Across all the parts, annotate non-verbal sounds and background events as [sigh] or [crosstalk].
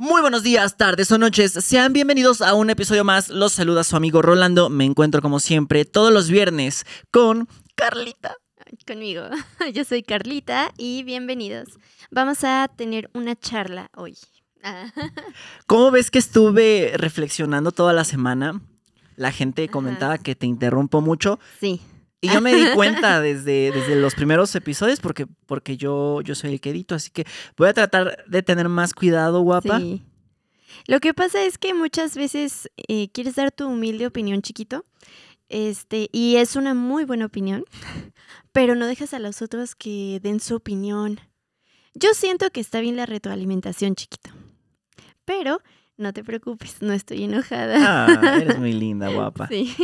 Muy buenos días, tardes o noches. Sean bienvenidos a un episodio más. Los saluda su amigo Rolando. Me encuentro como siempre todos los viernes con Carlita. Conmigo. [laughs] Yo soy Carlita y bienvenidos. Vamos a tener una charla hoy. [laughs] ¿Cómo ves que estuve reflexionando toda la semana? La gente comentaba que te interrumpo mucho. Sí. Y yo me di [laughs] cuenta desde, desde los primeros episodios porque, porque yo, yo soy el que edito, así que voy a tratar de tener más cuidado, guapa. Sí. Lo que pasa es que muchas veces eh, quieres dar tu humilde opinión, chiquito, este, y es una muy buena opinión, [laughs] pero no dejas a los otros que den su opinión. Yo siento que está bien la retroalimentación, chiquito, pero no te preocupes, no estoy enojada. Ah, eres muy [laughs] linda, guapa. Sí.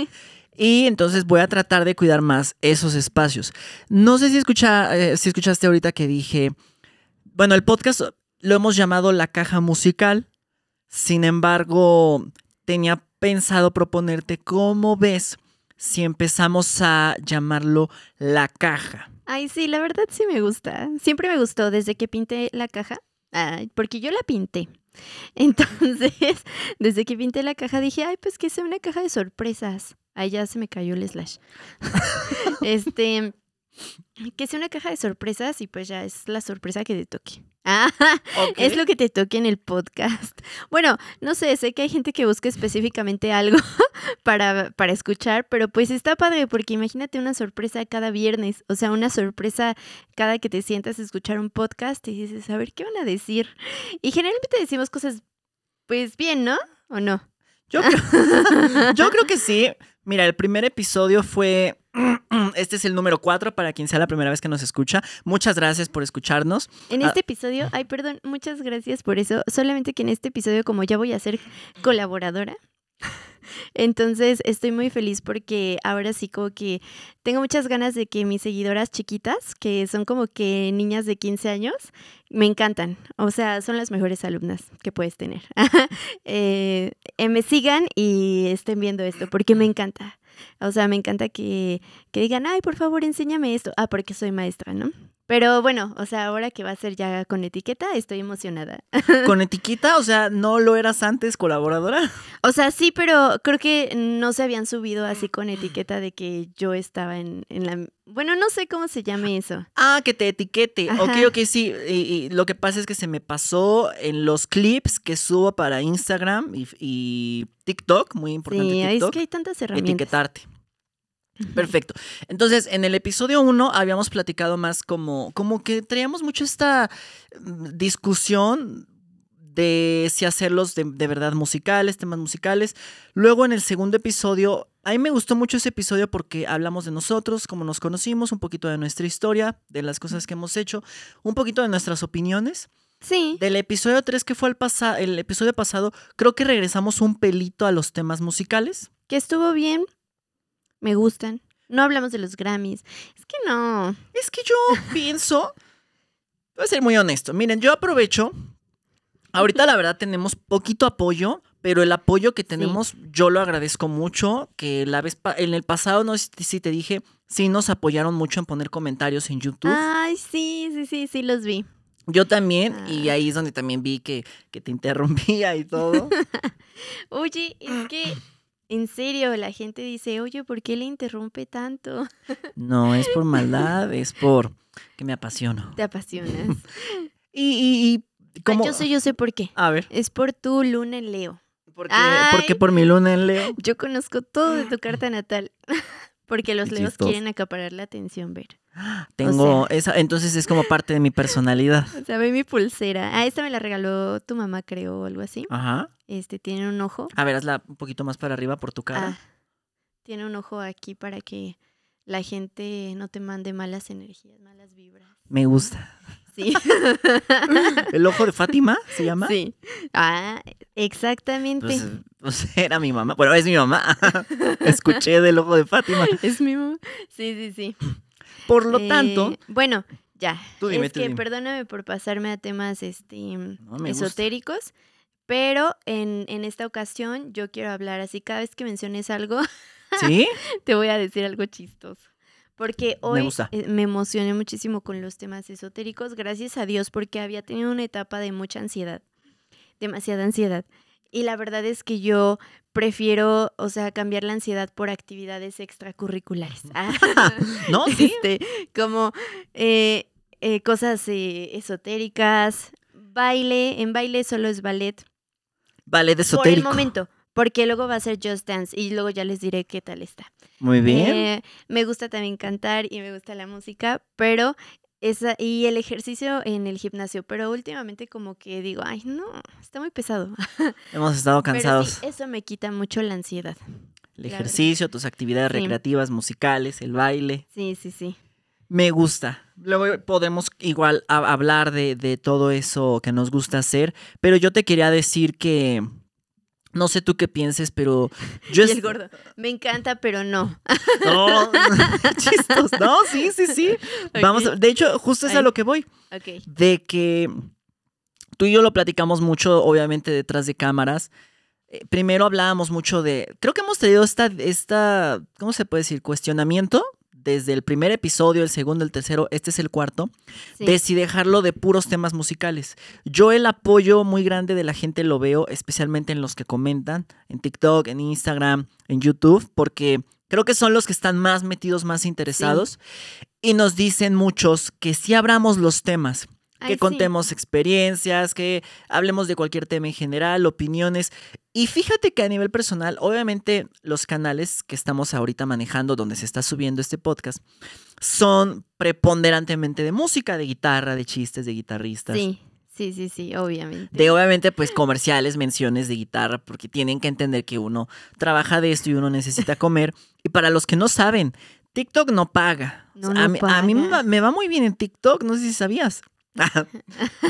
Y entonces voy a tratar de cuidar más esos espacios. No sé si, escucha, eh, si escuchaste ahorita que dije, bueno, el podcast lo hemos llamado la caja musical. Sin embargo, tenía pensado proponerte cómo ves si empezamos a llamarlo la caja. Ay, sí, la verdad sí me gusta. Siempre me gustó desde que pinté la caja, ay, porque yo la pinté. [laughs] Entonces, [laughs] desde que pinté la caja dije, ay, pues que sea una caja de sorpresas. Ahí ya se me cayó el slash. [laughs] este, que sea una caja de sorpresas y pues ya es la sorpresa que te toque. [laughs] Ah, es lo que te toque en el podcast. Bueno, no sé, sé que hay gente que busca específicamente algo [laughs] para, para escuchar, pero pues está padre porque imagínate una sorpresa cada viernes, o sea, una sorpresa cada que te sientas a escuchar un podcast y dices, a ver, ¿qué van a decir? Y generalmente decimos cosas, pues bien, ¿no? ¿O no? Yo creo, yo creo que sí. Mira, el primer episodio fue. [clears throat] Este es el número 4 para quien sea la primera vez que nos escucha. Muchas gracias por escucharnos. En Ah. este episodio, ay, perdón, muchas gracias por eso. Solamente que en este episodio, como ya voy a ser colaboradora, entonces estoy muy feliz porque ahora sí como que tengo muchas ganas de que mis seguidoras chiquitas, que son como que niñas de 15 años, me encantan. O sea, son las mejores alumnas que puedes tener. [laughs] Eh, eh, me sigan y estén viendo esto porque me encanta. O sea, me encanta que, que digan, ay, por favor, enséñame esto. Ah, porque soy maestra, ¿no? Pero bueno, o sea, ahora que va a ser ya con etiqueta, estoy emocionada. Con [laughs] etiqueta, o sea, ¿no lo eras antes colaboradora? O sea, sí, pero creo que no se habían subido así con etiqueta de que yo estaba en, en la... Bueno, no sé cómo se llame eso. Ah, que te etiquete. Ajá. Ok, ok, sí. Y, y lo que pasa es que se me pasó en los clips que subo para Instagram y, y TikTok, muy importante Sí, ay, es TikTok, que hay tantas herramientas. etiquetarte. Perfecto. Entonces, en el episodio 1 habíamos platicado más como, como que traíamos mucho esta mm, discusión de si hacerlos de, de verdad musicales, temas musicales. Luego en el segundo episodio, a mí me gustó mucho ese episodio porque hablamos de nosotros, cómo nos conocimos, un poquito de nuestra historia, de las cosas que hemos hecho, un poquito de nuestras opiniones. Sí, Del episodio 3 que fue el, pasa el episodio pasado, creo que regresamos un pelito a los temas musicales. que estuvo bien. Me gustan. No hablamos de los Grammys. Es que no. Es que yo [laughs] pienso, voy a ser muy honesto, miren, yo aprovecho, ahorita la verdad tenemos poquito apoyo, pero el apoyo que tenemos yo lo agradezco mucho, que la vez en el pasado, no sé si te dije, sí nos apoyaron mucho en poner comentarios en YouTube. Ay, sí, sí, sí, sí, los vi. Yo también, y Ah. ahí es donde también vi que, que te interrumpía y todo. [laughs] Oye, es que, en serio, la gente dice, oye, ¿por qué le interrumpe tanto? No, es por [laughs] maldad, es por que me apasiono. Te apasionas. [laughs] Y, y, y Ah, como... yo sé, yo sé por qué. A ver, Es por tu luna en Leo. ¿por qué, Ay. por qué por mi luna en Leo? Yo conozco todo de tu [gasps] carta natal. [laughs] Porque los leos quieren acaparar la atención, ver. Tengo esa, entonces es como parte de mi personalidad. [laughs] O sea, ve mi pulsera. Ah, esta me la regaló tu mamá, creo, o algo así. Ajá. Este, tiene un ojo. A ver, hazla un poquito más para arriba por tu cara. Ah, tiene un ojo aquí para que la gente no te mande malas energías, malas vibras. Me gusta. Sí. [laughs] ¿El ojo de Fátima se llama? sí. Ah, exactamente. Pues, pues era mi mamá. Bueno, es mi mamá. [laughs] Escuché del ojo de Fátima. es mi mamá. Sí, sí, sí. Por lo Eh, tanto, Bueno, ya. Tú dime, es tú que dime. perdóname por pasarme a temas este, No, me gusta. esotéricos. Pero en, en esta ocasión yo quiero hablar así. Cada vez que menciones algo, ¿sí? [laughs] te voy a decir algo chistoso. Porque hoy eh, me emocioné muchísimo con los temas esotéricos, gracias a Dios, porque había tenido una etapa de mucha ansiedad. demasiada ansiedad. Y la verdad es que yo prefiero, o sea, cambiar la ansiedad por actividades extracurriculares. Ah, [laughs] ¿No? Sí. este, como eh, eh, cosas eh, esotéricas, baile, en baile solo es ballet. Ballet Por el esotérico. momento, porque luego va a ser Just Dance y luego ya les diré qué tal está. Muy bien. Eh, me gusta también cantar y me gusta la música, pero esa y el ejercicio en el gimnasio, pero últimamente como que digo, ay, no, está muy pesado. [laughs] Hemos estado Pero cansados. sí, eso me quita mucho la ansiedad. el la verdad. ejercicio, tus actividades Sí. recreativas, musicales, el baile. Sí, sí, sí. Me gusta. Luego podemos igual hablar de, de todo eso que nos gusta hacer, pero yo te quería decir que, no sé tú qué pienses, pero [laughs] yo... Y es- el gordo, me encanta, pero no. No, [laughs] [laughs] chistos. No, sí, sí, sí. Vamos, a- de hecho, justo es a lo que voy. Ok. de que tú y yo lo platicamos mucho, obviamente, detrás de cámaras. Eh, primero hablábamos mucho de, creo que hemos tenido esta, esta, ¿cómo se puede decir? Cuestionamiento desde el primer episodio, el segundo, el tercero, este es el cuarto, Sí. de si dejarlo de puros temas musicales. Yo el apoyo muy grande de la gente lo veo, especialmente en los que comentan, en TikTok, en Instagram, en YouTube, porque creo que son los que están más metidos, más interesados. Y nos dicen muchos que si abramos los temas, Ay, que sí. contemos experiencias, que hablemos de cualquier tema en general, opiniones. Y fíjate que a nivel personal, obviamente los canales que estamos ahorita manejando, donde se está subiendo este podcast, son preponderantemente de música, de guitarra, de chistes, de guitarristas. Sí, sí, sí, sí, obviamente. De obviamente pues comerciales, menciones de guitarra, porque tienen que entender que uno trabaja de esto y uno necesita comer. Y para los que no saben, TikTok no paga. No, O sea, a, no mí, a mí me, paga. va, me va muy bien en TikTok, no sé si sabías.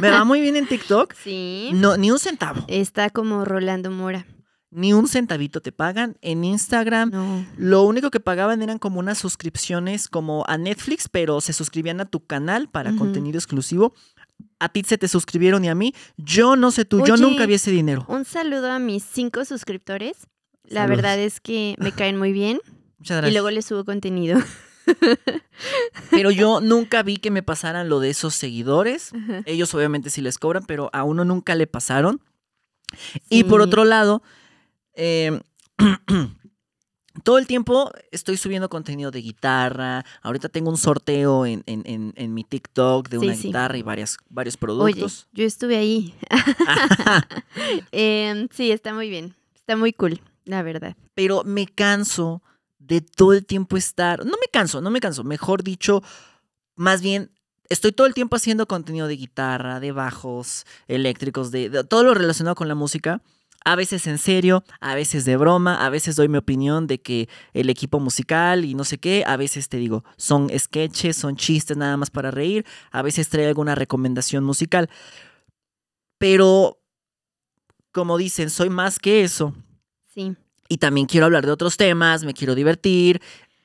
Me va muy bien en TikTok. [laughs] Sí. No, ni un centavo, Está como Rolando Mora. ni un centavito te pagan. En Instagram, No. lo único que pagaban eran como unas suscripciones como a Netflix, pero se suscribían a tu canal para contenido exclusivo. A ti se te suscribieron y a mí. Yo no sé tú, yo nunca vi ese dinero. Un saludo a mis cinco suscriptores. La Saludos. verdad es que me [laughs] caen muy bien Muchas y gracias. luego les subo contenido. [laughs] [laughs] Pero yo nunca vi que me pasaran lo de esos seguidores. Ajá. Ellos obviamente sí les cobran, pero a uno nunca le pasaron. Y por otro lado, eh, [clears throat] todo el tiempo estoy subiendo contenido de guitarra. Ahorita tengo un sorteo en, en- en- en mi TikTok de Sí, una sí. guitarra y varias, varios Oye, productos. yo estuve ahí. [laughs] [laughs] Em, sí, está muy bien. Está muy cool, la verdad. pero me canso de todo el tiempo estar. No me canso, no me canso. Mejor dicho, más bien. Estoy todo el tiempo haciendo contenido de guitarra, de bajos eléctricos, de, todo lo relacionado con la música. A veces en serio, a veces de broma, a veces doy mi opinión de que el equipo musical y no sé qué, a veces te digo, son sketches, son chistes nada más para reír, a veces trae alguna recomendación musical. Pero, como dicen, soy más que eso. Sí. Y también quiero hablar de otros temas, me quiero divertir.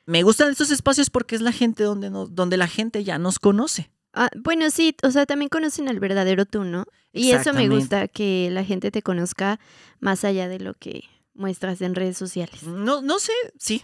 Me gustan estos espacios porque es la gente donde, nos, donde la gente ya nos conoce. Ah, bueno, sí, o sea, también conocen al verdadero tú, ¿no? Y eso me gusta, que la gente te conozca más allá de lo que muestras en redes sociales. No, no sé, sí.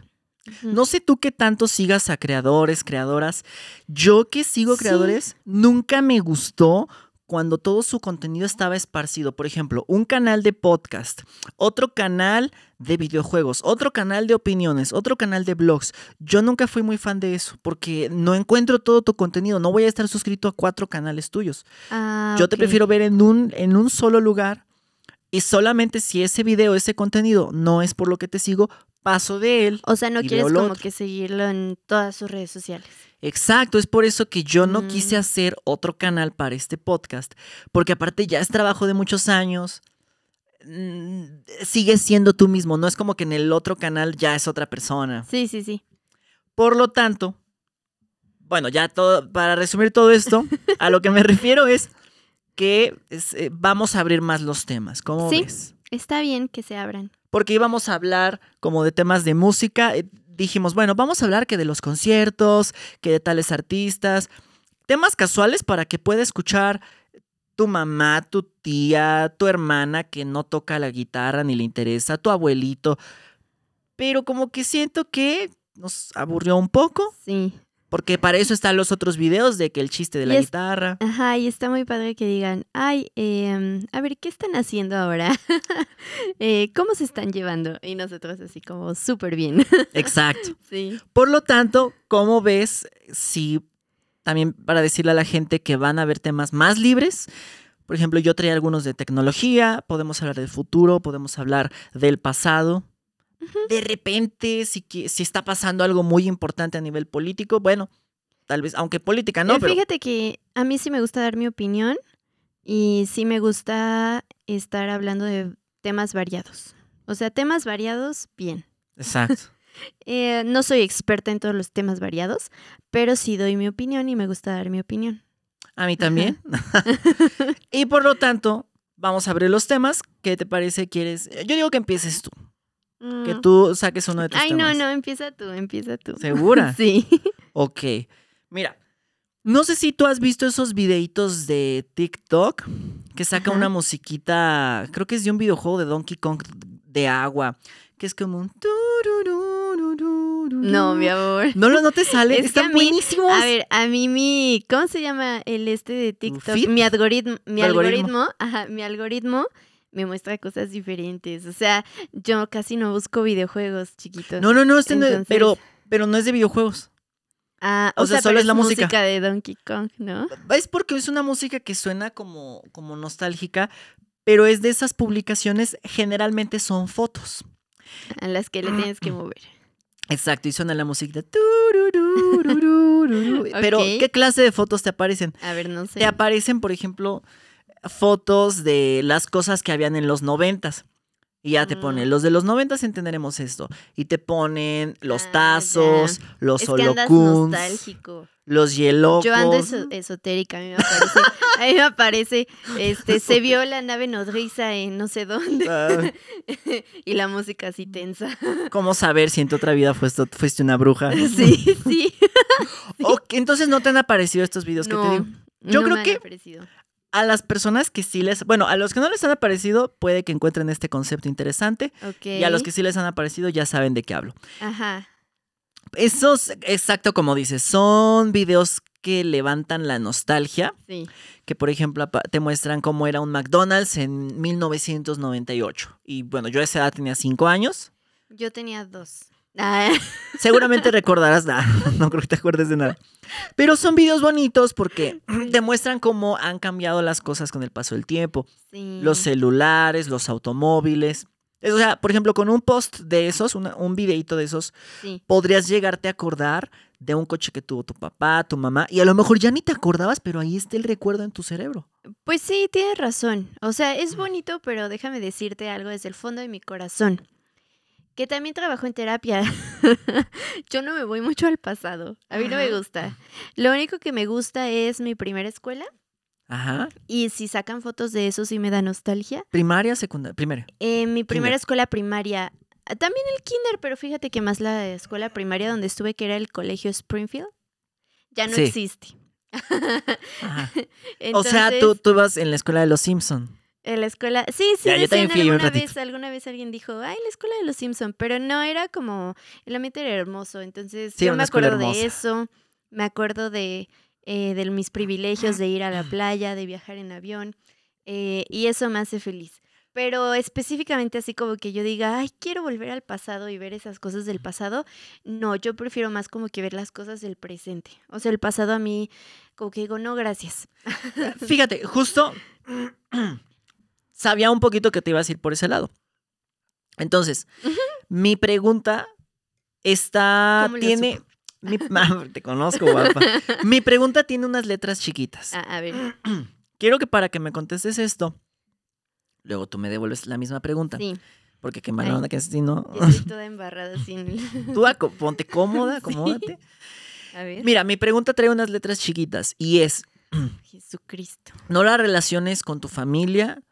No sé tú qué tanto sigas a creadores, creadoras. Yo que sigo Sí. creadores, nunca me gustó cuando todo su contenido estaba esparcido. Por ejemplo, un canal de podcast, otro canal de videojuegos, otro canal de opiniones, otro canal de blogs. Yo nunca fui muy fan de eso porque no encuentro todo tu contenido. No voy a estar suscrito a cuatro canales tuyos. Ah, Yo te prefiero ver en un, en un solo lugar y solamente si ese video, ese contenido no es por lo que te sigo, paso de él. O sea, no quieres como otro. que seguirlo en todas sus redes sociales. Exacto, es por eso que yo no Mm. quise hacer otro canal para este podcast, porque aparte ya es trabajo de muchos años. mm, Sigues siendo tú mismo, no es como que en el otro canal ya es otra persona. Sí, sí, sí. Por lo tanto, bueno, ya todo, para resumir todo esto, a lo que me [laughs] refiero es que es, eh, vamos a abrir más los temas. ¿Cómo Sí. ves? Está bien que se abran. porque íbamos a hablar como de temas de música. eh, Dijimos, bueno, vamos a hablar que de los conciertos, que de tales artistas, temas casuales para que pueda escuchar tu mamá, tu tía, tu hermana que no toca la guitarra ni le interesa, tu abuelito. Pero como que siento que nos aburrió un poco. Sí. Porque para eso están los otros videos de que el chiste de la es- guitarra. Ajá, y está muy padre que digan, ay, em, a ver, ¿qué están haciendo ahora? [laughs] Eh, ¿Cómo se están llevando? Y nosotros así como súper bien. [laughs] Exacto. sí. Por lo tanto, ¿cómo ves si también para decirle a la gente que van a haber temas más libres? Por ejemplo, yo traía algunos de tecnología, podemos hablar del futuro, podemos hablar del pasado. De repente, si, si está pasando algo muy importante a nivel político, bueno, tal vez, aunque política no, Eh, pero Fíjate que a mí sí me gusta dar mi opinión y sí me gusta estar hablando de temas variados. O sea, temas variados, bien. exacto. [laughs] Eh, no soy experta en todos los temas variados, pero sí doy mi opinión y me gusta dar mi opinión. A mí también. [laughs] y por lo tanto, vamos a abrir los temas. ¿Qué te parece? ¿Quieres? Yo digo que empieces tú, que Mm. tú saques uno de tus Ay, no, temas. no, empieza tú, empieza tú. ¿Segura? [laughs] Sí. Ok. Mira, no sé si tú has visto esos videitos de TikTok que saca Ajá. una musiquita, creo que es de un videojuego de Donkey Kong de agua, que es como un... No, mi amor. No, no, no te sale. Es que Están a mí- buenísimos. A ver, a mí mi, ¿cómo se llama el este de TikTok? Mi algoritmo, mi algoritmo. algoritmo, ajá, mi algoritmo me muestra cosas diferentes. O sea, yo casi no busco videojuegos chiquitos. No, no, no, este no pero, pero no es de videojuegos. Ah, o o, sea, sea, solo es la música. de Donkey Kong, ¿no? Es porque es una música que suena como, como nostálgica, pero es de esas publicaciones, generalmente son fotos. A las que le tienes que mover. Exacto, y suena la música. tururururururu. [laughs] Pero. ¿qué clase de fotos te aparecen? A ver, no sé. Te aparecen, por ejemplo, fotos de las cosas que habían en los noventas. Y ya te ponen, los de los noventas entenderemos esto. Y te ponen los Ah, tazos, los es holocuns, los hielocos. Yo ando eso- esotérica, a mí me aparece, a mí me aparece, este, se vio la nave nodriza en no sé dónde Ah, [laughs] y la música así tensa. ¿Cómo saber si en tu otra vida fuiste, fuiste una bruja? Sí, [laughs] sí. Ok, entonces no te han aparecido estos videos que te digo. Yo no creo me han que- aparecido. A las personas que sí les, bueno, a los que no les han aparecido, puede que encuentren este concepto interesante. Y a los que sí les han aparecido, ya saben de qué hablo. Ajá. Esos, exacto como dices, son videos que levantan la nostalgia, Sí. que por ejemplo te muestran cómo era un McDonald's en 1998. Y bueno, yo a esa edad tenía cinco años. Yo tenía dos. Ah, [laughs] Seguramente recordarás, [laughs] no creo que te acuerdes de nada. Pero son videos bonitos porque [clears throat] te muestran cómo han cambiado las cosas con el paso del tiempo. sí. Los celulares, los automóviles. Es- O sea, por ejemplo, con un post de esos, una- un videito de esos, Sí. podrías llegarte a acordar de un coche que tuvo tu papá, tu mamá, y a lo mejor ya ni te acordabas, pero ahí está el recuerdo en tu cerebro. Pues sí, tienes razón. O sea, es bonito, pero déjame decirte algo desde el fondo de mi corazón. Que también trabajo en terapia. [laughs] Yo no me voy mucho al pasado. A mí no me gusta. Lo único que me gusta es mi primera escuela. Ajá. Y si sacan fotos de eso, sí me da nostalgia. Primaria, secundaria, primaria. Eh, mi primera Kinder. escuela primaria, ah, también el kinder, pero fíjate que más la escuela primaria donde estuve, que era el colegio Springfield, ya no Sí. existe. [laughs] Ajá. o sea, tú, tú vas en la escuela de los Simpson. En la escuela, sí, sí, Ya, yo decían también fui ahí un alguna vez, alguna vez alguien dijo, ay, la escuela de los Simpson, pero no, era como, el ambiente era hermoso, entonces Sí, yo me acuerdo de eso, me acuerdo de, eh, de mis privilegios de ir a la playa, de viajar en avión, eh, y eso me hace feliz. Pero específicamente así como que yo diga, ay, quiero volver al pasado y ver esas cosas del pasado, no, yo prefiero más como que ver las cosas del presente. O sea, el pasado a mí, como que digo, no, gracias. Fíjate, justo sabía un poquito que te ibas a ir por ese lado. Entonces, mi pregunta está, ¿Cómo lo tiene, mi- [laughs] Ah, te conozco, guapa. [laughs] Mi pregunta tiene unas letras chiquitas. A, a ver, [clears throat] Quiero que para que me contestes esto, luego tú me devuelves la misma pregunta. sí. Porque qué mala onda que si no. Estoy [laughs] toda embarrada sin. Tú ponte cómoda, acomódate. A ver. Mira, mi pregunta trae unas letras chiquitas y es, [clears throat] Jesucristo. no las relaciones con tu familia,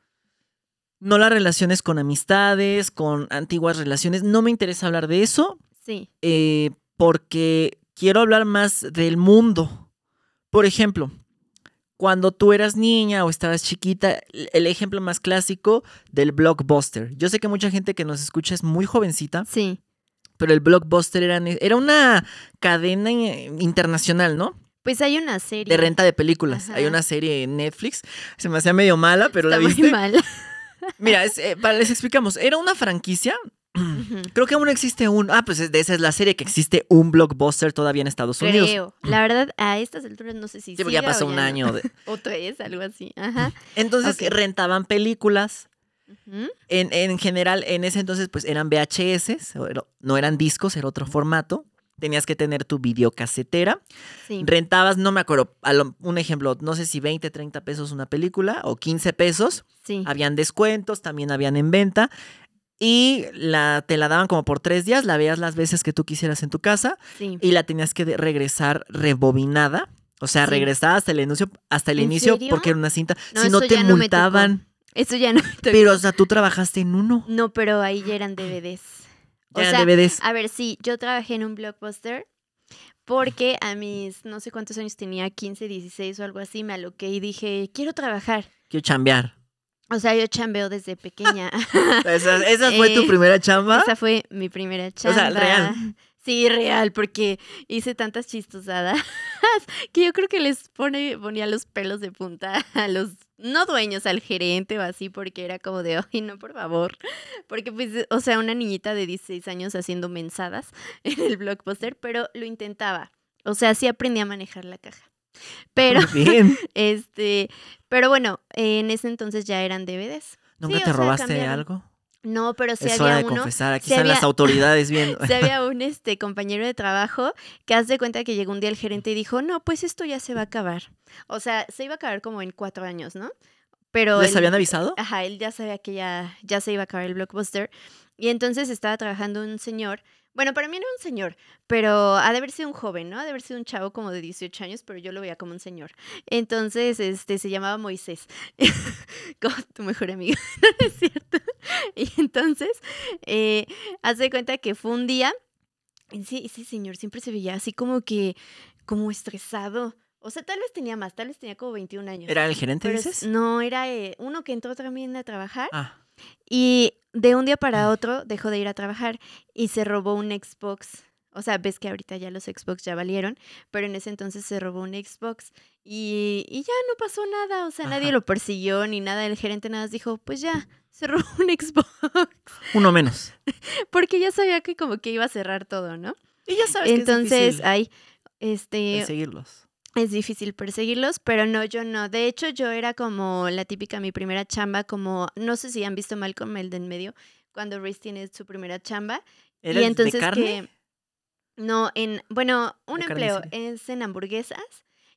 no las relaciones con amistades, con antiguas relaciones, no me interesa hablar de eso Sí. eh, porque quiero hablar más del mundo. Por ejemplo, cuando tú eras niña o estabas chiquita, el ejemplo más clásico del blockbuster. Yo sé que mucha gente que nos escucha es muy jovencita, Sí. Pero el Blockbuster era, era una cadena eh, internacional, ¿no? Pues hay una serie. De renta de películas. Hay una serie en Netflix. Se me hacía medio mala, pero Está la muy viste. Mira, es, eh, para, les explicamos. Era una franquicia. [clears throat] Creo que aún existe un. Ah, pues es- de esa es la serie que existe un blockbuster todavía en Estados Unidos. Creo. La verdad, a estas alturas no sé si Sí, porque ya siga o pasó un año. de- [laughs] O tres, algo así. Ajá. [laughs] Entonces rentaban películas. Ujú. En, en general, en ese entonces, pues eran VHS, no eran discos, era otro formato. Tenías que tener tu videocasetera. Sí. Rentabas, no me acuerdo, un ejemplo, no sé si 20, 30 pesos una película o 15 pesos. Sí. Habían descuentos, también habían en venta. Y la, te la daban como por tres días, la veías las veces que tú quisieras en tu casa Sí. y la tenías que regresar rebobinada. O sea, Sí. regresar hasta el inicio, hasta el ¿En inicio serio? porque era una cinta. No, si no te ya no multaban. Eso ya no pero, o sea, tú trabajaste en uno. No, pero ahí ya eran DVDs. O sea, DVDs. A ver, sí, yo trabajé en un blockbuster porque a mis no sé cuántos años tenía, 15, 16 o algo así, me aloqué y dije, quiero trabajar. Quiero chambear. O sea, yo chambeo desde pequeña. [laughs] Esa, esa fue tu [laughs] Eh, primera chamba. Esa fue mi primera sea, chamba. real. Sí, real, porque hice tantas chistosadas [laughs] que yo creo que les pone, ponía los pelos de punta [laughs] a los, no dueños, al gerente o así, porque era como de, ay, no, por favor. Porque, pues, o sea, una niñita de 16 años haciendo mensadas [laughs] en el blockbuster, pero lo intentaba. O sea, sí aprendí a manejar la caja. Pero, bien. este, pero bueno, en ese entonces ya eran DVDs. ¿Nunca Sí, te robaste algo? No, pero sí es hora había de uno. confesar. Aquí están las había- autoridades viendo. [laughs] Sí había [laughs] un este compañero de trabajo que haz de cuenta que llegó un día el gerente y dijo, no, pues esto ya se va a acabar. O sea, se iba a acabar como en cuatro años, ¿no? Pero ¿Les él- habían avisado? Ajá, él ya sabía que ya, ya se iba a acabar el blockbuster. Y entonces estaba trabajando un señor. Bueno, para mí era un señor, pero ha de haber sido un joven, ¿no? Ha de haber sido un chavo como de 18 años, pero yo lo veía como un señor. Entonces, este, se llamaba Moisés, [laughs] como tu mejor amigo, [laughs] ¿no es cierto? [laughs] Y entonces, eh, haz de cuenta que fue un día, sí, ese señor siempre se veía así como que, como estresado. O sea, tal vez tenía más, tal vez tenía como 21 años. ¿Era el gerente, dices? no, era eh, uno que entró también a trabajar Ah, y de un día para otro dejó de ir a trabajar y se robó un Xbox. O sea, ves que ahorita ya los Xbox ya valieron, pero en ese entonces se robó un Xbox y, y ya no pasó nada. O sea, nadie lo persiguió ni nada. El gerente nada más dijo, pues ya, se [laughs] robó un Xbox. uno menos. [laughs] Porque ya sabía que como que iba a cerrar todo, ¿no? Y ya sabes que Entonces, es difícil ay, este, seguirlos. Es difícil perseguirlos, pero no, yo no. De hecho, yo era como la típica, mi primera chamba, como, no sé si han visto Malcolm, el de en medio, cuando Reese tiene su primera chamba. ¿Era y entonces de carne? que, no, en, bueno, un ¿De empleo es en hamburguesas.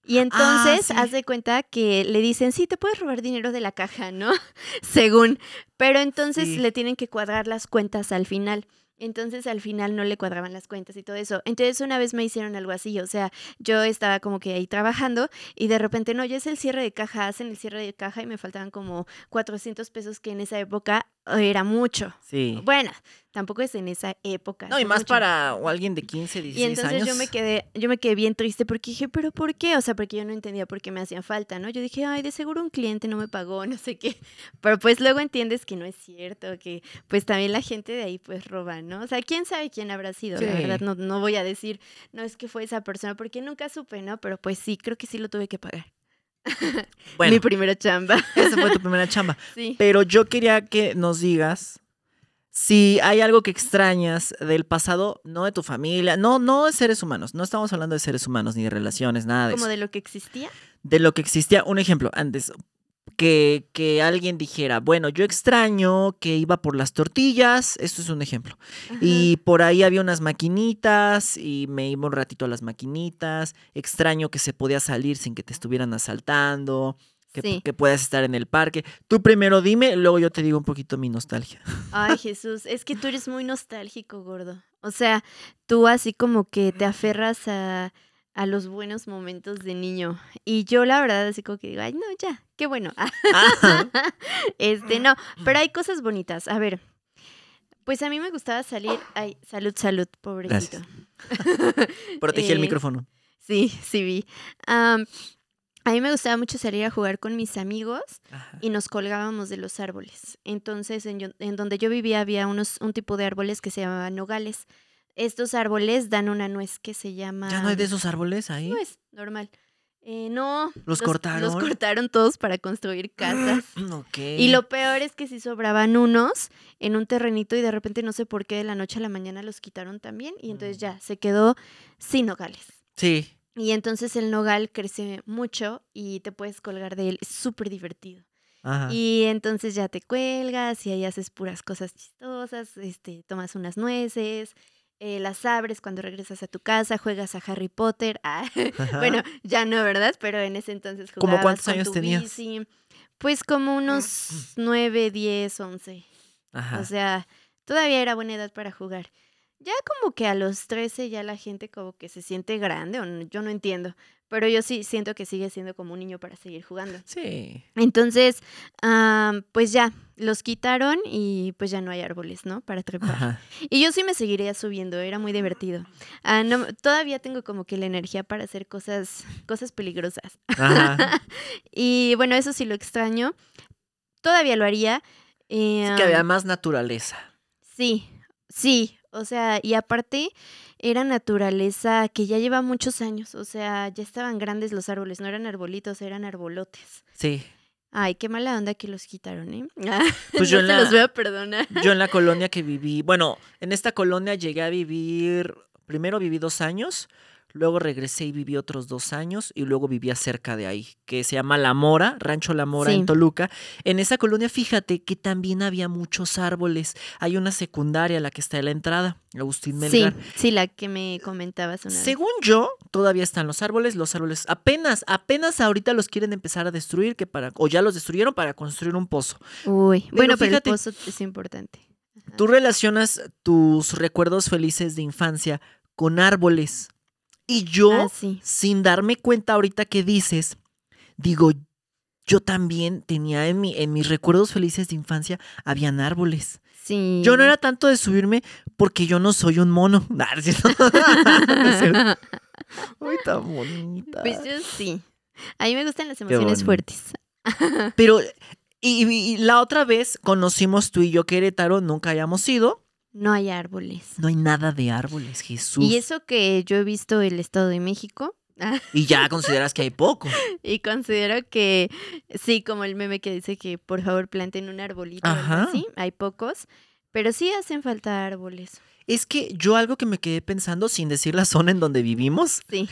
Y entonces, sí. haz de cuenta que le dicen, sí, te puedes robar dinero de la caja, ¿no? [laughs] Según. Pero entonces Sí. le tienen que cuadrar las cuentas al final. Entonces al final no le cuadraban las cuentas y todo eso. Entonces una vez me hicieron algo así, o sea, yo estaba como que ahí trabajando y de repente, no, ya es el cierre de caja, hacen el cierre de caja y me faltaban como 400 pesos que en esa época eh, era mucho. Sí. Bueno, tampoco es en esa época. No, y más mucho. para o alguien de 15, 16 Y entonces años. yo me quedé, yo me quedé bien triste porque dije, pero ¿por qué? O sea, porque yo no entendía por qué me hacían falta, ¿no? Yo dije, ay, de seguro un cliente no me pagó, [laughs] no sé qué. Pero pues luego entiendes que no es cierto, que pues también la gente de ahí pues roba, ¿no? O sea, quién sabe quién habrá sido, la verdad, no, no voy a decir, no es que fue esa persona, porque nunca supe, ¿no? Pero pues sí, creo que sí lo tuve que pagar. [laughs] Bueno, Mi primera chamba. esa fue tu [laughs] primera chamba. sí. Pero yo quería que nos digas si hay algo que extrañas del pasado, no de tu familia, no, no de seres humanos, no estamos hablando de seres humanos ni de relaciones, nada de Como eso. de lo que existía. De lo que existía, un ejemplo, antes, que, que alguien dijera, bueno, yo extraño que iba por las tortillas, esto es un ejemplo. Ajá. Y por ahí había unas maquinitas y me iba un ratito a las maquinitas. Extraño que se podía salir sin que te estuvieran asaltando, que, Sí. que puedas estar en el parque. Tú primero dime, luego yo te digo un poquito mi nostalgia. Ay, [laughs] Jesús, es que tú eres muy nostálgico, gordo. O sea, tú así como que te aferras a, a los buenos momentos de niño. Y yo la verdad así como que digo, ay, no, ya, qué bueno. [laughs] Este, no, pero hay cosas bonitas. A ver, pues a mí me gustaba salir, ay, salud, salud, pobrecito. [laughs] Protegí el Eh, micrófono. Sí, sí vi. Am, a mí me gustaba mucho salir a jugar con mis amigos Ajá. y nos colgábamos de los árboles. Entonces, en, yo- en donde yo vivía había unos, un tipo de árboles que se llamaban nogales. estos árboles dan una nuez que se llama... ¿Ya no hay de esos árboles ahí? Nuez, normal. Eh, no. ¿Los cortaron? Los cortaron todos para construir casas. [clears throat] Y lo peor es que si sobraban unos en un terrenito y de repente no sé por qué de la noche a la mañana los quitaron también y entonces Mm. ya se quedó sin nogales. Sí. Y entonces el nogal crece mucho y te puedes colgar de él. Es súper divertido. Ajá. Y entonces ya te cuelgas y ahí haces puras cosas chistosas, este, tomas unas nueces, eh, las abres cuando regresas a tu casa, juegas a Harry Potter. Ah, [laughs] bueno, ya no, ¿verdad? Pero en ese entonces ¿Cómo jugabas cuántos con años tu tenías? bici. Pues como unos 9, 10, 11. Ajá. O sea, todavía era buena edad para jugar. Ya como que a los 13 ya la gente como que se siente grande, o no- yo no entiendo. Pero yo sí siento que sigue siendo como un niño para seguir jugando. sí. Entonces, am, pues ya, los quitaron y pues ya no hay árboles, ¿no? Para trepar. Ajá. Y yo sí me seguiría subiendo, era muy divertido. Ah, no, todavía tengo como que la energía para hacer cosas, cosas peligrosas. Ajá. [laughs] Y bueno, eso sí lo extraño. Todavía lo haría. eh, Sí que había más naturaleza. Sí, sí. O sea, y aparte era naturaleza que ya lleva muchos años. O sea, ya estaban grandes los árboles, no eran arbolitos, eran arbolotes. Sí. Ay, qué mala onda que los quitaron, ¿eh? [laughs] Pues yo no te la- los voy a perdonar. Yo en la colonia que viví, bueno, en esta colonia llegué a vivir, primero viví dos años, luego regresé y viví otros dos años y luego vivía cerca de ahí, que se llama La Mora, Rancho La Mora Sí. en Toluca. En esa colonia, fíjate que también había muchos árboles. Hay una secundaria, la que está en la entrada, Agustín Melgar. sí, la que me comentabas una vez. Según yo, todavía están los árboles, los árboles apenas, apenas ahorita los quieren empezar a destruir, que para, o ya los destruyeron para construir un pozo. Uy, bueno, pero fíjate- el pozo es importante. Tú relacionas tus recuerdos felices de infancia con árboles. Y yo, Ah, sí. sin darme cuenta ahorita que dices, digo, yo también tenía en, mi, en mis recuerdos felices de infancia, habían árboles. Sí. Yo no era tanto de subirme porque yo no soy un mono. [laughs] Nah, [laughs] cierto. Ay, tan bonita. Pues yo sí. A mí me gustan las emociones fuertes. [laughs] Pero, y, y- y la otra vez conocimos tú y yo Querétaro, nunca hayamos ido. No hay árboles. No hay nada de árboles, Jesús. Y eso que yo he visto el Estado de México Y ya [laughs] consideras que hay poco. y considero que sí, como el meme que dice que por favor planten un arbolito Ajá. así, hay pocos, pero sí hacen falta árboles. Es que yo algo que me quedé pensando, sin decir la zona en donde vivimos, Sí,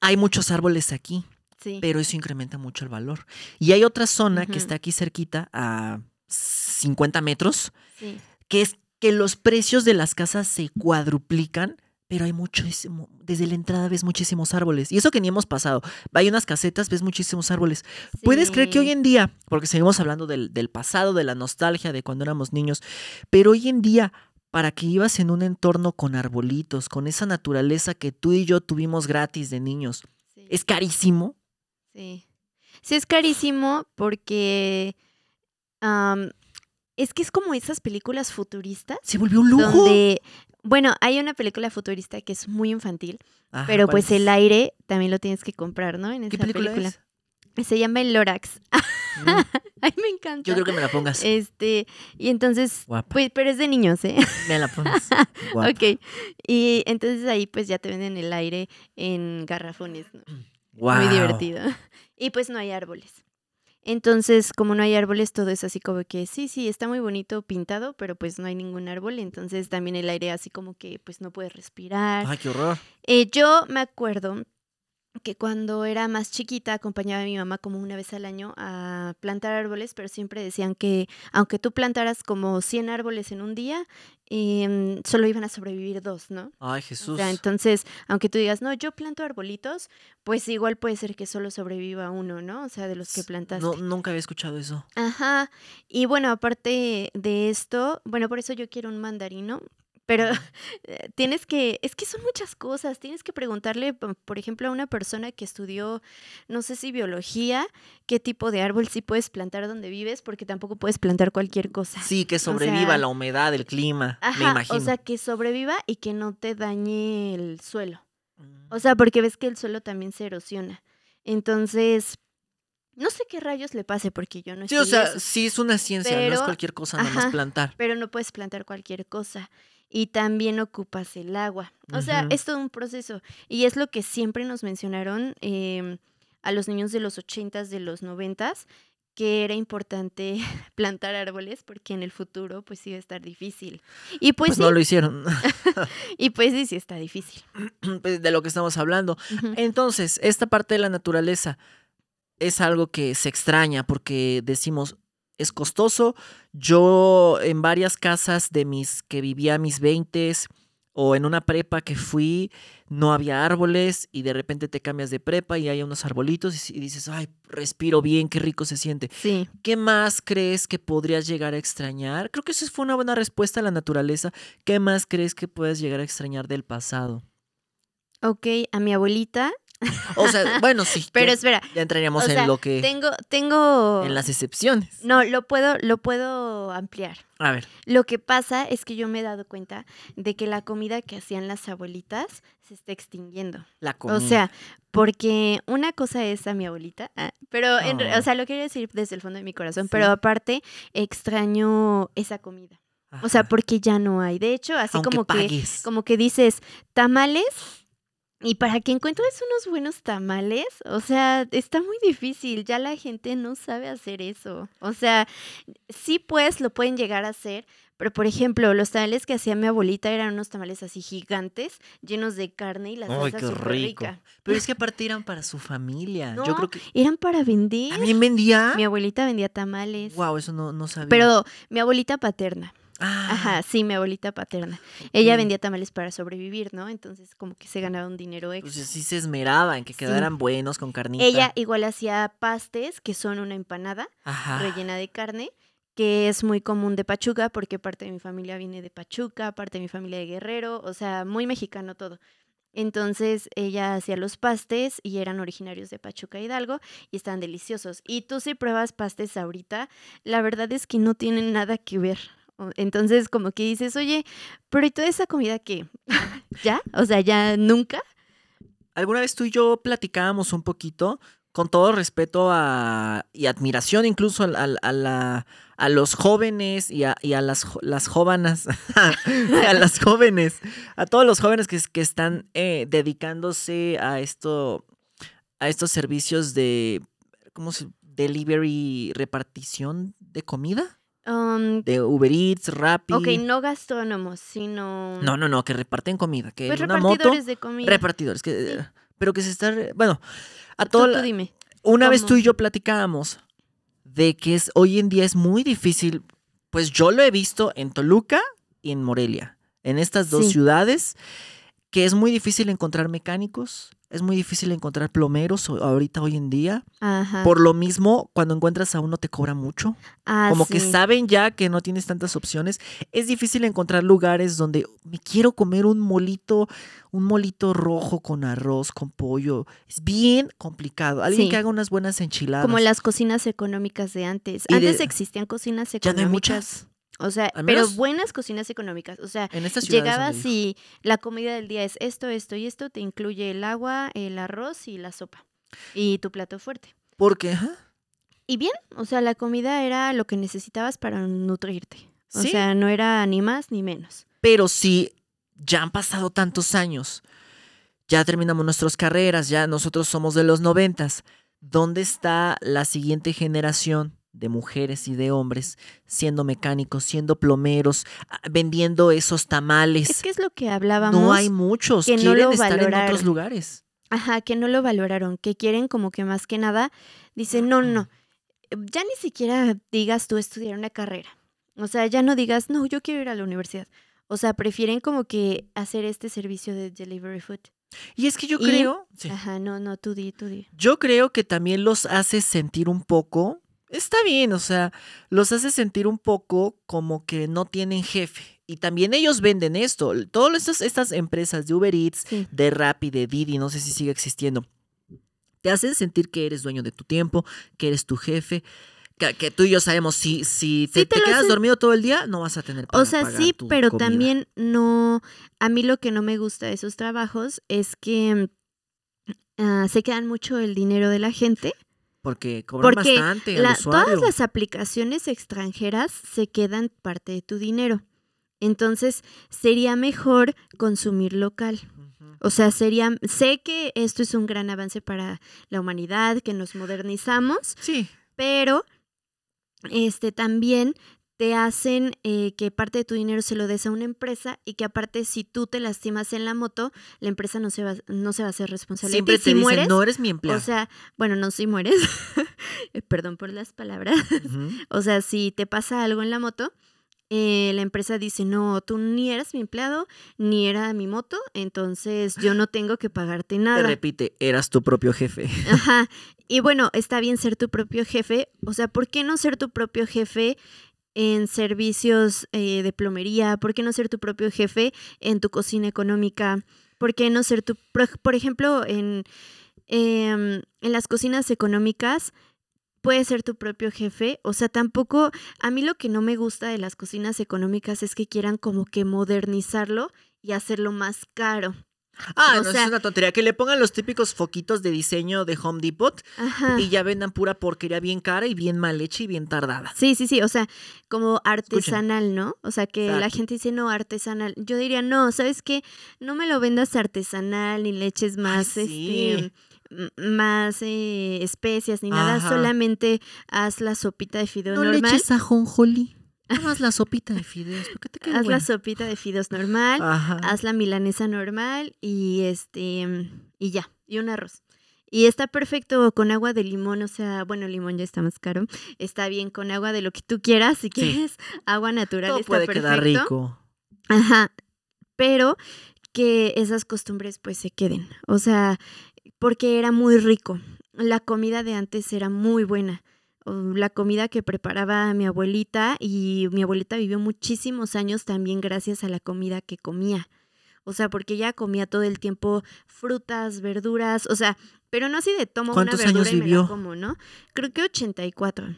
hay muchos árboles aquí, sí. pero eso incrementa mucho el valor. Y hay otra zona que está aquí cerquita, a 50 metros, sí. que es que los precios de las casas se cuadruplican, pero hay muchísimo, desde la entrada ves muchísimos árboles. Y eso que ni hemos pasado. Hay unas casetas, ves muchísimos árboles. ¿Puedes creer que hoy en día, porque seguimos hablando del, del pasado, de la nostalgia, de cuando éramos niños, pero hoy en día, para que ibas en un entorno con arbolitos, con esa naturaleza que tú y yo tuvimos gratis de niños, sí. es carísimo? Sí. Sí, es carísimo porque es que es como esas películas futuristas Se volvió un lujo. donde, bueno, hay una película futurista que es muy infantil, Ajá, pero ¿cuál pues es? el aire también lo tienes que comprar, ¿no? En ¿Qué esa película, es? Se llama El Lorax. Mm, [laughs] Ay, me encanta. Yo creo que me la pongas. Este, y entonces, Guapa. pues, pero es de niños, ¿eh? Me la pongas. [laughs] Guapa. ok. Y entonces ahí pues ya te venden el aire en garrafones, ¿no? Muy divertido. [laughs] Y pues no hay árboles. Entonces, como no hay árboles, todo es así como que sí, sí, está muy bonito pintado, pero pues no hay ningún árbol, entonces también el aire así como que pues no puedes respirar. Ay, qué horror. Eh, yo me acuerdo que cuando era más chiquita acompañaba a mi mamá como una vez al año a plantar árboles, pero siempre decían que aunque tú plantaras como 100 árboles en un día, em, solo iban a sobrevivir dos, ¿no? Ay, O Jesús. sea, entonces, aunque tú digas, no, yo planto arbolitos, pues igual puede ser que solo sobreviva uno, ¿no? O sea, de los que plantaste. No, nunca había escuchado eso. Ajá. Y bueno, aparte de esto, bueno, por eso yo quiero un mandarino. Pero [laughs] eh, tienes que, es que son muchas cosas. Tienes que preguntarle, por ejemplo, a una persona que estudió, no sé si biología, qué tipo de árbol sí puedes plantar donde vives, porque tampoco puedes plantar cualquier cosa. Sí, que sobreviva sea- la humedad, el clima, me Ajá, imagino. o sea, que sobreviva y que no te dañe el suelo. O sea, porque ves que el suelo también se erosiona. Entonces, no sé qué rayos le pase porque yo no sí, o sea, eso, sí es una ciencia, no es cualquier cosa nada más plantar. pero no puedes plantar cualquier cosa. Y también ocupas el agua. O sea, es todo un proceso. Y es lo que siempre nos mencionaron em, a los niños de los ochentas, de los noventas, que era importante [laughs] plantar árboles porque en el futuro pues iba a estar difícil. Y pues, Pues sí, no lo hicieron. [laughs] y pues sí, sí está difícil. [clears throat] Pues, de lo que estamos hablando. Entonces, esta parte de la naturaleza es algo que se extraña porque decimos, es costoso. Yo en varias casas de mis que vivía a mis 20 o en una prepa que fui, no había árboles y de repente te cambias de prepa y hay unos arbolitos y, dices, ay, respiro bien, qué rico se siente. Sí. ¿Qué más crees que podrías llegar a extrañar? Creo que esa fue una buena respuesta a la naturaleza. ¿Qué más crees que puedes llegar a extrañar del pasado? Ok, a mi abuelita. [laughs] O sea, bueno, sí. Pero ya- espera, Ya entraríamos o en lo que. tengo, tengo. En las excepciones. No, lo puedo, lo puedo ampliar. A ver. Lo que pasa es que yo me he dado cuenta de que la comida que hacían las abuelitas se está extinguiendo. La comida. O sea, porque una cosa es a mi abuelita, ah, pero, en Oh. o sea, lo quiero decir desde el fondo de mi corazón, Sí. pero aparte extraño esa comida. O sea, porque ya no hay. De hecho, así Aunque como que, como que dices, tamales. Y para que encuentres unos buenos tamales, o sea, está muy difícil. Ya la gente no sabe hacer eso. O sea, sí pues lo pueden llegar a hacer, pero por ejemplo, los tamales que hacía mi abuelita eran unos tamales así gigantes, llenos de carne y la salsa qué rico. rica. Pero es que [laughs] aparte eran para su familia. Yo No, creo que. Eran para vender. ¿También vendía? Mi abuelita vendía tamales. Wow, eso no, no sabía. Pero mi abuelita paterna. Ah, Ajá, sí, mi abuelita paterna. Ella vendía tamales para sobrevivir, ¿no? Entonces como que se ganaba un dinero extra. Pues sí se esmeraba en que Sí. quedaran buenos con carnita. Ella igual hacía pastes, que son una empanada Ajá. rellena de carne, que es muy común de Pachuca, porque parte de mi familia viene de Pachuca, parte de mi familia de Guerrero, o sea, muy mexicano todo. Entonces ella hacía los pastes y eran originarios de Pachuca Hidalgo y estaban deliciosos. Y tú si pruebas pastes ahorita, la verdad es que no tienen nada que ver. Entonces como que dices, oye, pero ¿y toda esa comida qué? ¿Ya? O sea, ya nunca. Alguna vez tú y yo platicábamos un poquito, con todo respeto a, y admiración incluso a, a los jóvenes y a, las, las jóvenes, [laughs] a las jóvenes, a todos los jóvenes que, que están eh, dedicándose a esto, a estos servicios de, ¿cómo se? Delivery, repartición de comida, Um, de Uber Eats, Rappi. ok, no gastrónomos, sino... No, no, no, que reparten comida, que Pues una moto repartidores de comida. repartidores, que, Sí. pero que se está, bueno, a Tú- todo, tú la- dime. una vez tú y yo platicábamos de que es, hoy en día es muy difícil, pues yo lo he visto en Toluca y en Morelia, en estas dos Sí. ciudades, que es muy difícil encontrar mecánicos, es muy difícil encontrar plomeros ahorita hoy en día. Ajá. Por lo mismo, cuando encuentras a uno te cobra mucho. Ah, Como que saben ya que no tienes tantas opciones. Es difícil encontrar lugares donde me quiero comer un molito, un molito rojo con arroz, con pollo. Es bien complicado. Alguien Sí. que haga unas buenas enchiladas. Como las cocinas económicas de antes. Y de- Antes existían cocinas ya no hay económicas. muchas. O sea, pero buenas cocinas económicas. O sea, En llegabas y la comida del día es esto, esto y esto. Te incluye el agua, el arroz y la sopa. Y tu plato fuerte. Porque, ajá, Y bien, o sea, la comida era lo que necesitabas para nutrirte. O Sí. sea, no era ni más ni menos. Pero si ya han pasado tantos años, ya terminamos nuestras carreras, ya nosotros somos de los noventas, ¿dónde está la siguiente generación de mujeres y de hombres siendo mecánicos, siendo plomeros, ah, vendiendo esos tamales? Es que es lo que hablábamos. no hay muchos, que no quieren lo estar en valoraron. otros lugares. Ajá, que no lo valoraron, que quieren como que más que nada, dicen, no, no, no, ya ni siquiera digas tú estudiar una carrera. O sea, ya no digas, no, yo quiero ir a la universidad. O sea, prefieren como que hacer este servicio de delivery food. Y es que yo Y- creo, sí, Ajá, no, no, tú di, tú di. yo creo que también los hace sentir un poco, está bien, o sea, los hace sentir un poco como que no tienen jefe. Y también ellos venden esto. Todas estas, estas empresas de Uber Eats, Sí. de Rappi, de Didi, no sé si sigue existiendo, te hacen sentir que eres dueño de tu tiempo, que eres tu jefe, que, que tú y yo sabemos, si, si te, Sí, te te lo quedas hacen- dormido todo el día, no vas a tener para O sea, pagar sí, tu pero comida. también no, a mí lo que no me gusta de esos trabajos es que ah, se quedan mucho el dinero de la gente. Porque cobran Porque bastante al La- usuario. todas las aplicaciones extranjeras se quedan parte de tu dinero. Entonces, sería mejor consumir local. O sea, sería, sé que esto es un gran avance para la humanidad, que nos modernizamos, Sí, pero este también te hacen eh, que parte de tu dinero se lo des a una empresa y que aparte si tú te lastimas en la moto, la empresa no se va, no se va a hacer responsable. de siempre te si dicen, mueres, no eres mi empleado. o sea, bueno, no si mueres, [laughs] eh, perdón por las palabras, o sea, si te pasa algo en la moto, eh, la empresa dice, no, tú ni eras mi empleado, ni era mi moto, entonces yo no tengo que pagarte Te nada. repite, eras tu propio jefe. Ajá. Y bueno, está bien ser tu propio jefe. O sea, ¿por qué no ser tu propio jefe en servicios eh, de plomería? ¿Por qué no ser tu propio jefe en tu cocina económica? ¿Por qué no ser tu, por, ejemplo, en, em, en las cocinas económicas? Puedes ser tu propio jefe. O sea, tampoco, a mí lo que no me gusta de las cocinas económicas es que quieran como que modernizarlo y hacerlo más caro. Ah, O no, sea- es una tontería. Que le pongan los típicos foquitos de diseño de Home Depot Ajá. y ya vendan pura porquería bien cara y bien mal hecha y bien tardada. Sí, sí, sí, o sea, como artesanal, ¿no? O sea, que la gente dice, no, artesanal. Yo diría, no, ¿sabes qué? No me lo vendas artesanal, ni le eches más, sí. este, más eh, especias, ni nada. Solamente haz la sopita de fideo No le normal. eches ajonjolí. Haz la sopita de fideos. Porque te queda Haz la sopita de fideos normal, Ajá. haz la milanesa normal y este, y ya, y un arroz. Y está perfecto con agua de limón, o sea, bueno, el limón ya está más caro. Está bien con agua de lo que tú quieras, si quieres agua natural Todo está puede perfecto. quedar rico. Ajá, pero que esas costumbres pues se queden. O sea, porque era muy rico. La comida de antes era muy buena. O La comida que preparaba mi abuelita y mi abuelita vivió muchísimos años también gracias a la comida que comía. O sea, porque ella comía todo el tiempo frutas, verduras, o sea, pero no así de tomo una ¿Cuántos verdura años y me vivió? la como, ¿no? Creo que 84.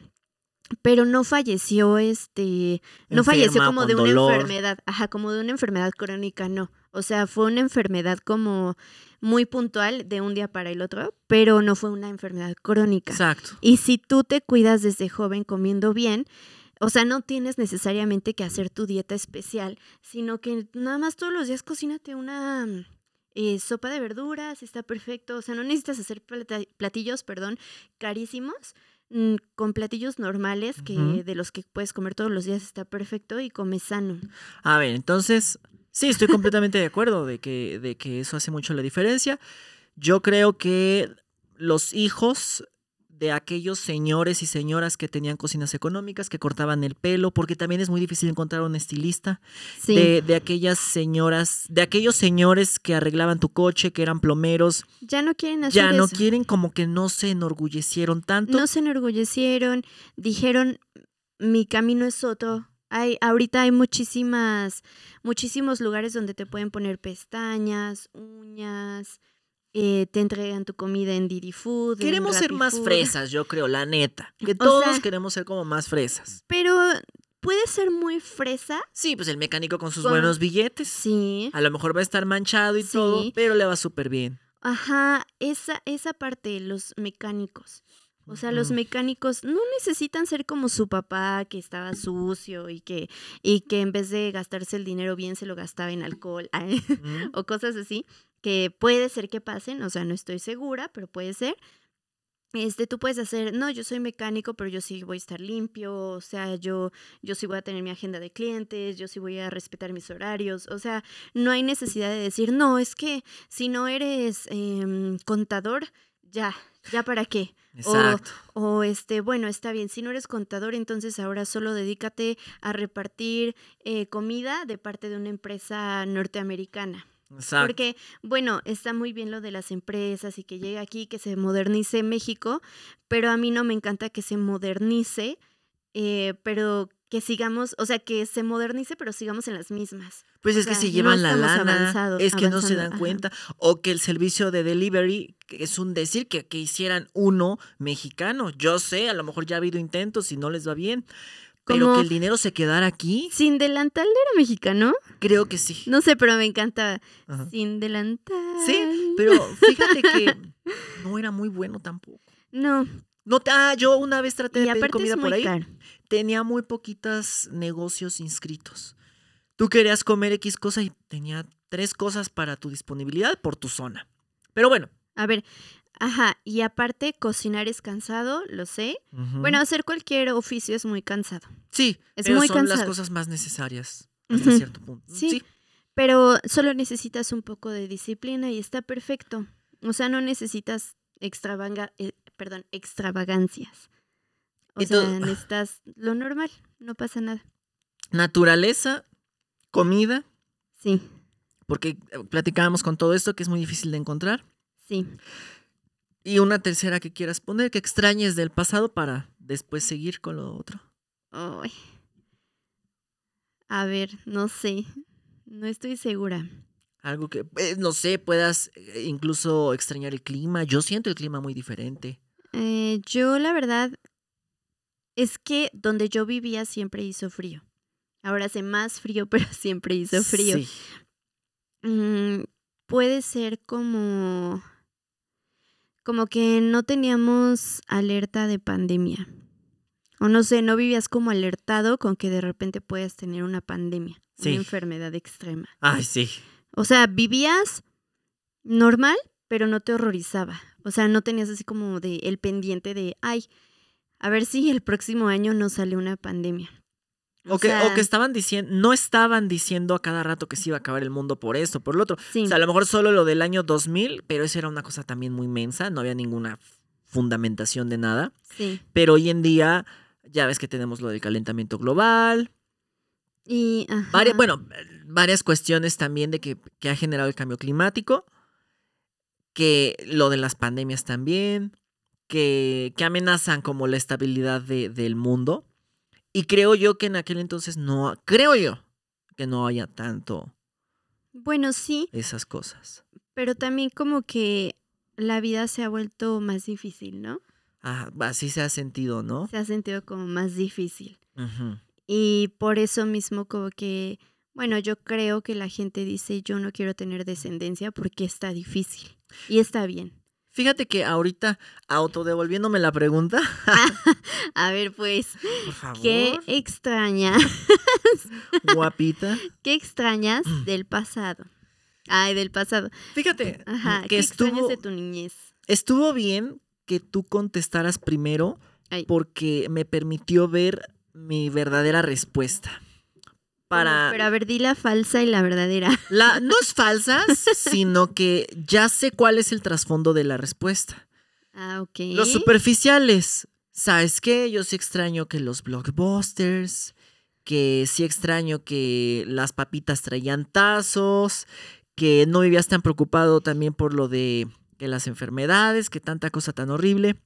Pero no falleció, este, no falleció como de una enfermedad, ajá, como de una enfermedad crónica, no. O sea, fue una enfermedad como muy puntual de un día para el otro, pero no fue una enfermedad crónica. Exacto. Y si tú te cuidas desde joven comiendo bien, o sea, no tienes necesariamente que hacer tu dieta especial, sino que nada más todos los días cocínate una mm, eh, sopa de verduras, está perfecto. O sea, no necesitas hacer platillos, perdón, carísimos. mm, Con platillos normales que de los que puedes comer todos los días está perfecto y come sano. A ver, entonces, sí, estoy completamente de acuerdo de que, de que eso hace mucho la diferencia. Yo creo que los hijos de aquellos señores y señoras que tenían cocinas económicas, que cortaban el pelo, porque también es muy difícil encontrar un estilista, Sí. de, de aquellas señoras, de aquellos señores que arreglaban tu coche, que eran plomeros, ya no quieren hacer ya no eso. quieren como que no se enorgullecieron tanto. No se enorgullecieron, dijeron, mi camino es otro. Hay, ahorita hay muchísimas, muchísimos lugares donde te pueden poner pestañas, uñas, eh, te entregan tu comida en Didi Food. Queremos ser más Food. fresas, yo creo, la neta. Que O todos sea- queremos ser como más fresas. Pero puede ser muy fresa, Sí, pues el mecánico con sus Con- buenos billetes. sí. A lo mejor va a estar manchado y Sí. todo, pero le va súper bien. Ajá, esa, esa parte, los mecánicos. O sea, los mecánicos no necesitan ser como su papá que estaba sucio y que, y que en vez de gastarse el dinero bien se lo gastaba en alcohol Ujú. [laughs] o cosas así, que puede ser que pasen, o sea, no estoy segura, pero puede ser. Este, tú puedes hacer, no, yo soy mecánico, pero yo sí voy a estar limpio, o sea, yo, yo sí voy a tener mi agenda de clientes, yo sí voy a respetar mis horarios, o sea, no hay necesidad de decir, no, es que si no eres em, contador, ya, ya para qué. Exacto. O este, bueno, está bien, si no eres contador, entonces ahora solo dedícate a repartir eh, comida de parte de una empresa norteamericana. Exacto. Porque, bueno, está muy bien lo de las empresas y que llegue aquí, que se modernice México, pero a mí no me encanta que se modernice, eh, pero que sigamos, o sea, que se modernice, pero sigamos en las mismas. Pues o es que sea, si no llevan la lana, es que no se dan ajá. cuenta. O que el servicio de delivery es un decir que, que hicieran uno mexicano. Yo sé, a lo mejor ya ha habido intentos y no les va bien. Pero Como- que el dinero se quedara aquí, Sin delantal era mexicano, creo que sí. no sé, pero me encanta. Ajá. Sin delantal. Sí, pero fíjate que no era muy bueno tampoco. No, No, ah, yo una vez traté y de pedir comida por ahí. caro. Tenía muy poquitos negocios inscritos. tú querías comer X cosa y tenía tres cosas para tu disponibilidad por tu zona. Pero bueno. A ver, ajá, y aparte cocinar es cansado, lo sé. Bueno, hacer cualquier oficio es muy cansado. sí, es pero muy son las cansado. cosas más necesarias hasta cierto punto. Sí. Pero solo necesitas un poco de disciplina y está perfecto. O sea, no necesitas extravanga, eh, perdón, extravagancias. O Y sea, todo- necesitas lo normal, no pasa nada. Naturaleza, comida, Sí, porque eh, platicábamos con todo esto que es muy difícil de encontrar. sí. Y una tercera que quieras poner, que extrañes del pasado para después seguir con lo otro. Ay. A ver, no sé. No estoy segura. Algo que, eh, no sé, puedas eh, incluso extrañar el clima. Yo siento el clima muy diferente. Eh, yo la verdad es que donde yo vivía siempre hizo frío. Ahora hace más frío, [laughs] pero siempre hizo frío. Sí. Mm, puede ser como como que no teníamos alerta de pandemia. O no sé, no vivías como alertado con que de repente puedas tener una pandemia, Sí. una enfermedad extrema. Ay, sí. O sea, vivías normal, pero no te horrorizaba. O sea, no tenías así como de el pendiente de, ay, a ver si el próximo año no sale una pandemia. O, que, o sea, que estaban diciendo, no estaban diciendo a cada rato que se iba a acabar el mundo por esto, por lo otro. sí, O sea, a lo mejor solo lo del año 2000, pero eso era una cosa también muy mensa, no había ninguna fundamentación de nada. sí. Pero hoy en día ya ves que tenemos lo del calentamiento global, Y, varias, bueno, varias cuestiones también de que, que ha generado el cambio climático, que lo de las pandemias también, que, que amenazan como la estabilidad de- del mundo. Y creo yo que en aquel entonces no, creo yo que no haya tanto Bueno, sí, esas cosas. pero también como que la vida se ha vuelto más difícil, ¿no? Ah, así se ha sentido, ¿no? Se ha sentido como más difícil. Y por eso mismo como que, bueno, yo creo que la gente dice, yo no quiero tener descendencia porque está difícil. Y está bien. Fíjate que ahorita, autodevolviéndome la pregunta, [laughs] A ver, pues, por favor, ¿qué extraña? [laughs] guapita. ¿Qué extrañas Mm. del pasado? Ay, del pasado. Fíjate Ajá, que ¿qué extrañas estuvo, de tu niñez? estuvo bien que tú contestaras primero Ay. porque me permitió ver mi verdadera respuesta. Para Pero a ver, di la falsa y la verdadera. [laughs] la no es falsa, sino que ya sé cuál es el trasfondo de la respuesta. Ah, ok. Los superficiales. ¿Sabes qué? Yo sí extraño que los blockbusters, que sí extraño que las papitas traían tazos, que no vivías tan preocupado también por lo de que las enfermedades, que tanta cosa tan horrible.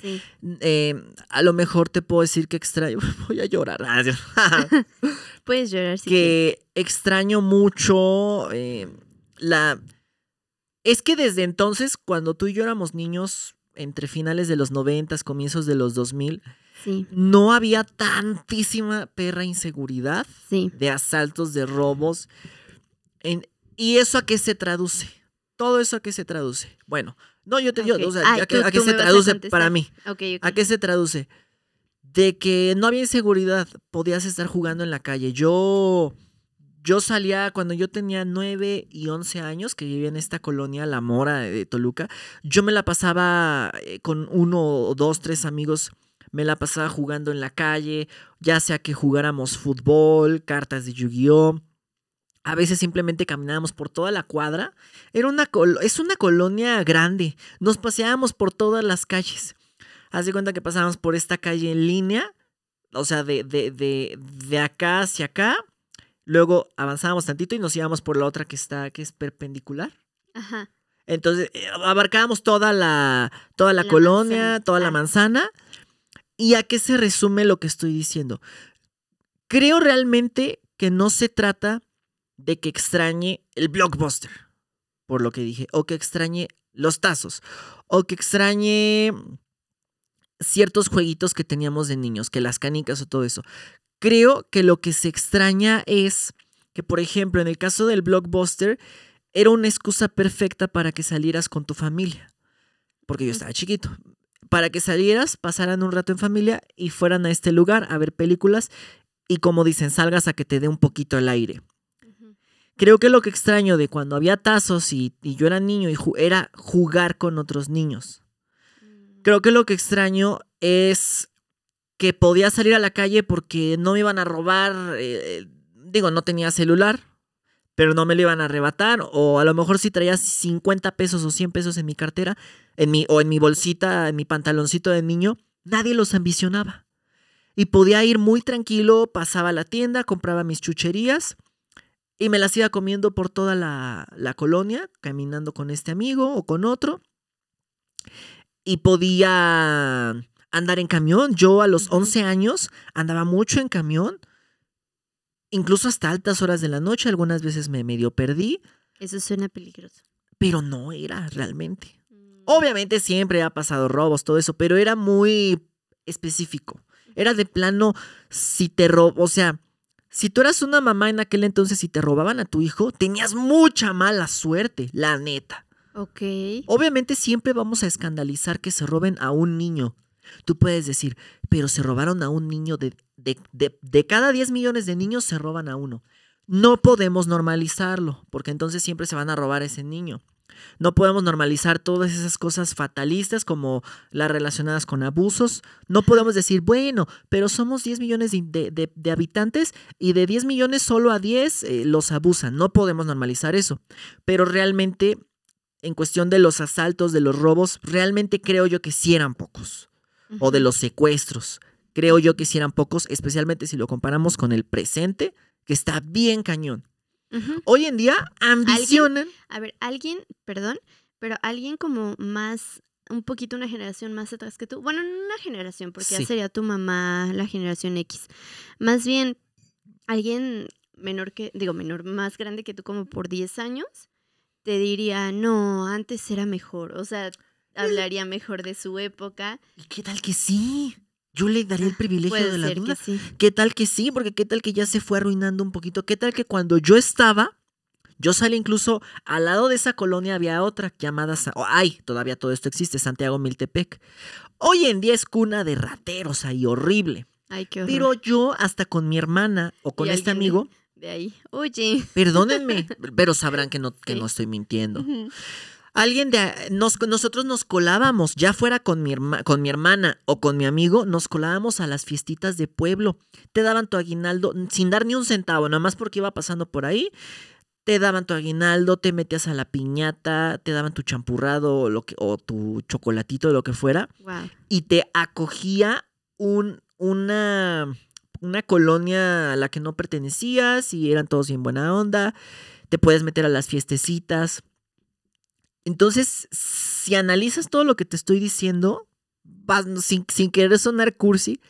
Sí. Eh, a lo mejor te puedo decir que extraño, [laughs] voy a llorar, Ah, sí. [laughs] Puedes llorar quieres. que extraño mucho eh, la... Es que desde entonces, cuando tú y yo éramos niños, entre finales de los noventas, comienzos de los 2000, Sí, no había tantísima perra inseguridad sí. de asaltos, de robos. En- ¿Y eso a qué se traduce? Todo eso a qué se traduce. Bueno, no, yo te digo, o sea, Ay, ¿a qué, tú- a qué tú se traduce para mí? ¿A qué se traduce? De que no había inseguridad, podías estar jugando en la calle. Yo, yo salía cuando yo tenía 9 y 11 años, que vivía en esta colonia, La Mora de Toluca. Yo me la pasaba eh, con uno o dos, tres amigos, me la pasaba jugando en la calle, ya sea que jugáramos fútbol, cartas de Yu-Gi-Oh! A veces simplemente caminábamos por toda la cuadra. Era una es una colonia grande. Nos paseábamos por todas las calles. Haz de cuenta que pasábamos por esta calle en línea, o sea, de, de, de, de acá hacia acá. Luego avanzábamos tantito y nos íbamos por la otra que está, que es perpendicular. Ajá. Entonces, eh, abarcábamos toda la, toda la, La colonia, manzana. toda la manzana. ¿Y a qué se resume lo que estoy diciendo? Creo realmente que no se trata de que extrañe el blockbuster, por lo que dije, o que extrañe los tazos, o que extrañe ciertos jueguitos que teníamos de niños, que las canicas o todo eso. Creo que lo que se extraña es que, por ejemplo, en el caso del blockbuster, era una excusa perfecta para que salieras con tu familia, porque yo estaba chiquito. Para que salieras, pasaran un rato en familia y fueran a este lugar a ver películas y como dicen, salgas a que te dé un poquito el aire. Creo que lo que extraño de cuando había tazos y, y yo era niño y ju- era jugar con otros niños. Mm. Creo que lo que extraño es que podía salir a la calle porque no me iban a robar, eh, digo, no tenía celular, pero no me lo iban a arrebatar, o a lo mejor si traía 50 pesos o 100 pesos en mi cartera, en mi, o en mi bolsita, en mi pantaloncito de niño, nadie los ambicionaba. Y podía ir muy tranquilo, pasaba a la tienda, compraba mis chucherías y me las iba comiendo por toda la, la colonia, caminando con este amigo o con otro. Y podía andar en camión. Yo a los Ujú. 11 años andaba mucho en camión, incluso hasta altas horas de la noche. Algunas veces me medio perdí, Eso suena peligroso. pero no era realmente. Mm. Obviamente siempre ha pasado robos, todo eso, pero era muy específico. Era de plano, si te robo, o sea, si tú eras una mamá en aquel entonces y te robaban a tu hijo, tenías mucha mala suerte, la neta. Ok. Obviamente siempre vamos a escandalizar que se roben a un niño. Tú puedes decir, pero se robaron a un niño de, de, de, de cada 10 millones de niños se roban a uno. No podemos normalizarlo, porque entonces siempre se van a robar a ese niño. No podemos normalizar todas esas cosas fatalistas como las relacionadas con abusos. No podemos decir, bueno, pero somos 10 millones de, de- de- de habitantes y de 10 millones solo a 10 eh, los abusan. No podemos normalizar eso. Pero realmente, en cuestión de los asaltos, de los robos, realmente creo yo que sí eran pocos. O de los secuestros. Creo yo que sí eran pocos, especialmente si lo comparamos con el presente, que está bien cañón. Hoy en día ambicionan. A ver, alguien, perdón, pero alguien como más, un poquito una generación más atrás que tú. Bueno, no una generación, porque Sí. ya sería tu mamá la generación X. Más bien, alguien menor que, digo, menor, más grande que tú, como por 10 años, te diría, no, antes era mejor. O sea, hablaría mejor de su época. ¿Y qué tal que sí? Yo le daría el privilegio Puede de la ser duda. que sí. ¿Qué tal que sí? Porque qué tal que ya se fue arruinando un poquito. ¿Qué tal que cuando yo estaba, yo salí incluso al lado de esa colonia había otra llamada, oh, ay, todavía todo esto existe, Santiago Miltepec. Hoy en día es cuna de rateros ahí, horrible. Ay, qué horror. Pero yo hasta con mi hermana o con este de- amigo, De ahí. Oye. [laughs] perdónenme, pero sabrán que no, que Sí. no estoy mintiendo. Ujú. Alguien de nos, nosotros nos colábamos, ya fuera con mi, herma- con mi hermana o con mi amigo, nos colábamos a las fiestitas de pueblo. Te daban tu aguinaldo sin dar ni un centavo, nada más porque iba pasando por ahí. Te daban tu aguinaldo, te metías a la piñata, te daban tu champurrado o, lo que, o tu chocolatito, lo que fuera, Wow. y te acogía un, una, una colonia a la que no pertenecías y eran todos bien buena onda. Te puedes meter a las fiestecitas. Entonces, si analizas todo lo que te estoy diciendo, vas- sin, sin querer sonar cursi,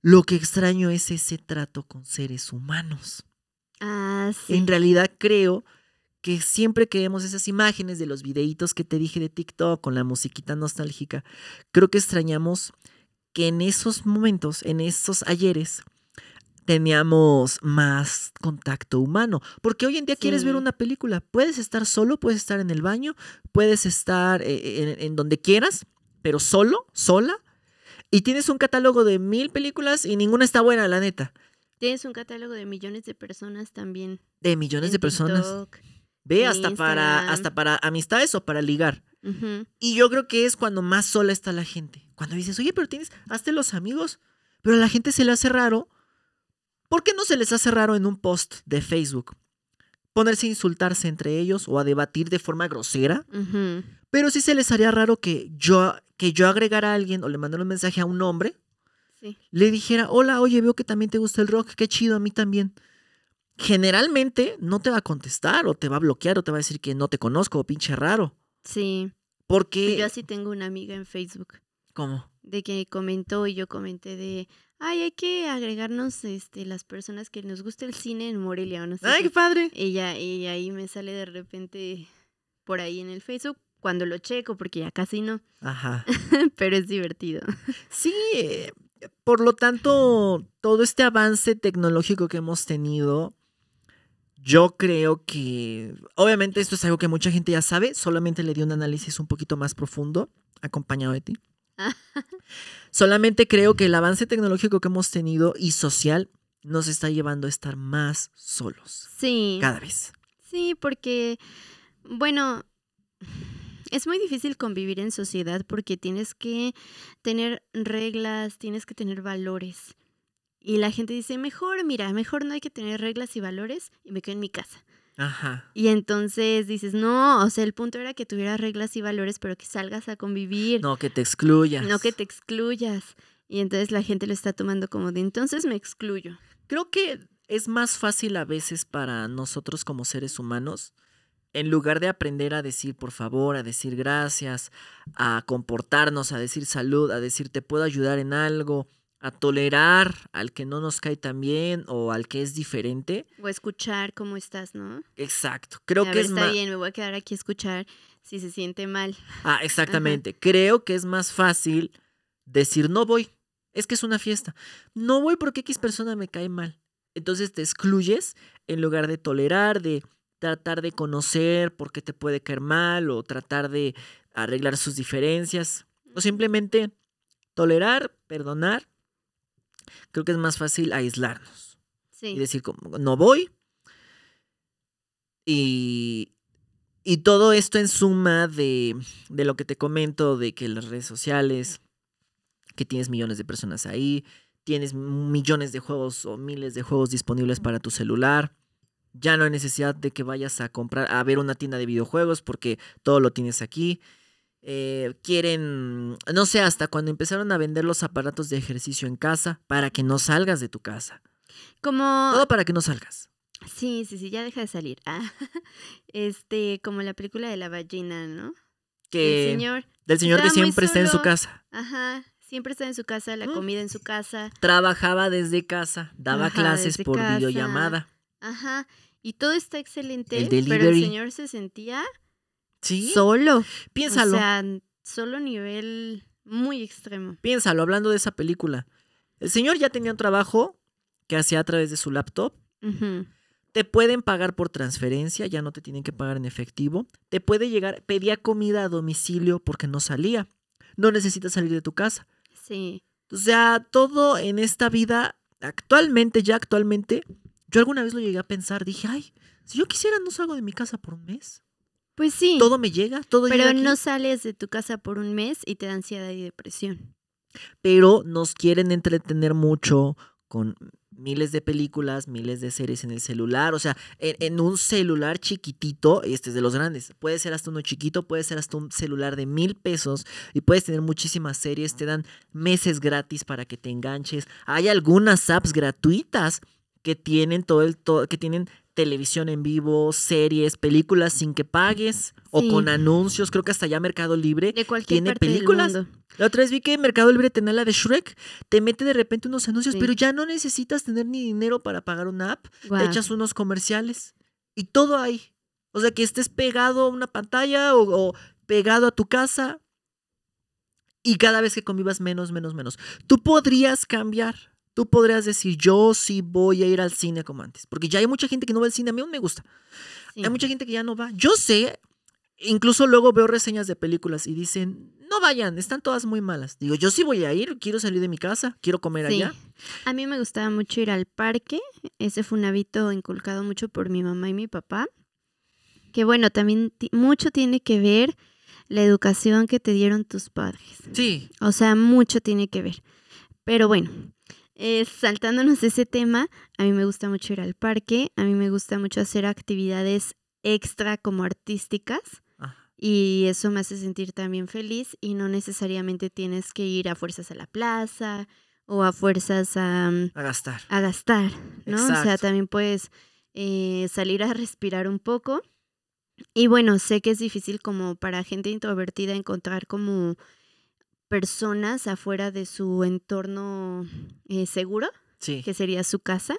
lo que extraño es ese trato con seres humanos. Ah, sí. En realidad creo que siempre que vemos esas imágenes de los videitos que te dije de TikTok con la musiquita nostálgica, creo que extrañamos que en esos momentos, en esos ayeres, teníamos más contacto humano. Porque hoy en día quieres ver una película, puedes estar solo, puedes estar en el baño, puedes estar eh, en, en donde quieras, pero solo, sola, y tienes un catálogo de mil películas y ninguna está buena, la neta. Tienes un catálogo de millones de personas también. De millones en de personas. TikTok. Ve hasta para, hasta para amistades o para ligar. Y yo creo que es cuando más sola está la gente. Cuando dices, oye, pero tienes, hazte los amigos. Pero a la gente se le hace raro. ¿Por qué no se les hace raro en un post de Facebook? Ponerse a insultarse entre ellos o a debatir de forma grosera. Pero sí se les haría raro que yo, que yo agregara a alguien o le mandara un mensaje a un hombre, Sí. le dijera, hola, oye, veo que también te gusta el rock, qué chido, a mí también. Generalmente no te va a contestar o te va a bloquear o te va a decir que no te conozco o pinche raro. Sí. Porque... Yo así tengo una amiga en Facebook ¿Cómo? de que comentó y yo comenté de, ay, hay que agregarnos este las personas que nos gusta el cine en Morelia o no sé. ¡Ay, qué". qué padre! Y ya, y ahí me sale de repente por ahí en el Facebook cuando lo checo, porque ya casi no, Ajá. [laughs] pero es divertido. Sí, eh, por lo tanto, todo este avance tecnológico que hemos tenido, yo creo que, obviamente esto es algo que mucha gente ya sabe, solamente le di un análisis un poquito más profundo, acompañado de ti. Solamente creo que el avance tecnológico que hemos tenido y social nos está llevando a estar más solos. Sí. Cada vez. Sí, porque, bueno, es muy difícil convivir en sociedad porque tienes que tener reglas, tienes que tener valores. Y la gente dice, mejor, mira, mejor no hay que tener reglas y valores y me quedo en mi casa. Ajá. Y entonces dices, no, o sea, el punto era que tuvieras reglas y valores, pero que salgas a convivir, No que te excluyas. no que te excluyas. Y entonces la gente lo está tomando como de, entonces me excluyo. Creo que es más fácil a veces para nosotros como seres humanos, en lugar de aprender a decir por favor, a decir gracias, a comportarnos, a decir salud, a decir te puedo ayudar en algo, a tolerar al que no nos cae tan bien o al que es diferente. O escuchar cómo estás, ¿no? Exacto. Creo a que ver, es está bien, me voy a quedar aquí a escuchar si se siente mal. Ah, exactamente. Creo que es más fácil decir no voy. Es que es una fiesta. No voy porque X persona me cae mal. Entonces te excluyes en lugar de tolerar, de tratar de conocer por qué te puede caer mal o tratar de arreglar sus diferencias. O simplemente tolerar, perdonar. Creo que es más fácil aislarnos Sí. y decir como, no voy. Y, y todo esto en suma de, de lo que te comento, de que las redes sociales, que tienes millones de personas ahí, tienes millones de juegos o miles de juegos disponibles para tu celular. Ya no hay necesidad de que vayas a comprar, a ver una tienda de videojuegos porque todo lo tienes aquí. Eh, quieren, no sé, hasta cuando empezaron a vender los aparatos de ejercicio en casa para que no salgas de tu casa. Como... Todo para que no salgas. Sí, sí, sí, ya deja de salir. Ah, [laughs] este, como la película de la ballena, ¿no? Que, El señor, del señor que siempre está en su casa. ajá, siempre está en su casa, la Mm. comida en su casa, Trabajaba desde casa, daba Ajá, clases por casa. videollamada. ajá, y todo está excelente, El pero el señor se sentía Sí, solo, piénsalo. o sea, solo nivel muy extremo. Piénsalo, hablando de esa película. El señor ya tenía un trabajo que hacía a través de su laptop. Te pueden pagar por transferencia, ya no te tienen que pagar en efectivo. Te puede llegar, pedía comida a domicilio porque no salía. No necesitas salir de tu casa. Sí, O sea, todo en esta vida, actualmente, ya actualmente, yo alguna vez lo llegué a pensar, dije, ay, si yo quisiera no salgo de mi casa por un mes. Pues sí, Todo me llega, todo llega pero no sales de tu casa por un mes y te da ansiedad y depresión. pero nos quieren entretener mucho con miles de películas, miles de series en el celular, o sea, en, en un celular chiquitito, este es de los grandes, puede ser hasta uno chiquito, puede ser hasta un celular de mil pesos y puedes tener muchísimas series, te dan meses gratis para que te enganches, hay algunas apps gratuitas que tienen todo el todo, que tienen televisión en vivo, series, películas sin que pagues o con anuncios, creo que hasta ya Mercado Libre De cualquier tiene parte películas. del mundo. la otra vez vi que Mercado Libre tenía la de Shrek. Te mete de repente unos anuncios, Sí. pero ya no necesitas tener ni dinero para pagar una app. Te echas unos comerciales y todo ahí. O sea, que estés pegado a una pantalla o, o pegado a tu casa y cada vez que convivas menos, menos, menos. Tú podrías cambiar. Tú podrías decir, yo sí voy a ir al cine como antes. Porque ya hay mucha gente que no va al cine. A mí aún me gusta. Sí. Hay mucha gente que ya no va. Yo sé, incluso luego veo reseñas de películas y dicen, no vayan, están todas muy malas. Digo, yo sí voy a ir, quiero salir de mi casa, quiero comer Sí. allá. A mí me gustaba mucho ir al parque. Ese fue un hábito inculcado mucho por mi mamá y mi papá. Que bueno, también mucho tiene que ver la educación que te dieron tus padres. Sí, O sea, mucho tiene que ver. Pero bueno, eh, saltándonos de ese tema, a mí me gusta mucho ir al parque. A mí me gusta mucho hacer actividades extra como artísticas. Y eso me hace sentir también feliz y no necesariamente tienes que ir a fuerzas a la plaza o a fuerzas a, mm, a gastar. a gastar, ¿no? O sea, también puedes eh, salir a respirar un poco. Y bueno, sé que es difícil como para gente introvertida encontrar como personas afuera de su entorno eh, seguro, Sí, que sería su casa,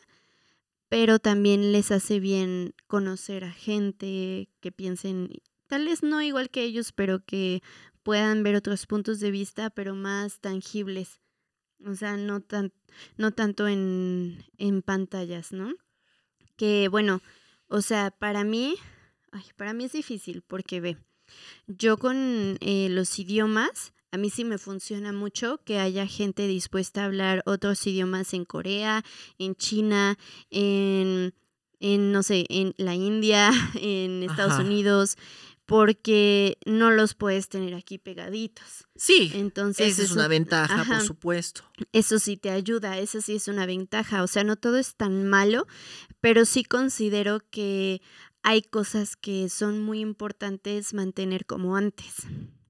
pero también les hace bien conocer a gente que piensen, tal vez no igual que ellos, pero que puedan ver otros puntos de vista, pero más tangibles. O sea, no, tan, no tanto en, en pantallas, ¿no? Que bueno, o sea, para mí, ay, para mí es difícil porque ve, yo con eh, los idiomas, a mí sí me funciona mucho que haya gente dispuesta a hablar otros idiomas en Corea, en China, en, en no sé, en la India, [laughs] en Estados Ajá. Unidos, porque no los puedes tener aquí pegaditos. Sí, Entonces, esa es eso- una ventaja, ajá. por supuesto. eso sí te ayuda, eso sí es una ventaja. O sea, no todo es tan malo, pero sí considero que hay cosas que son muy importantes mantener como antes.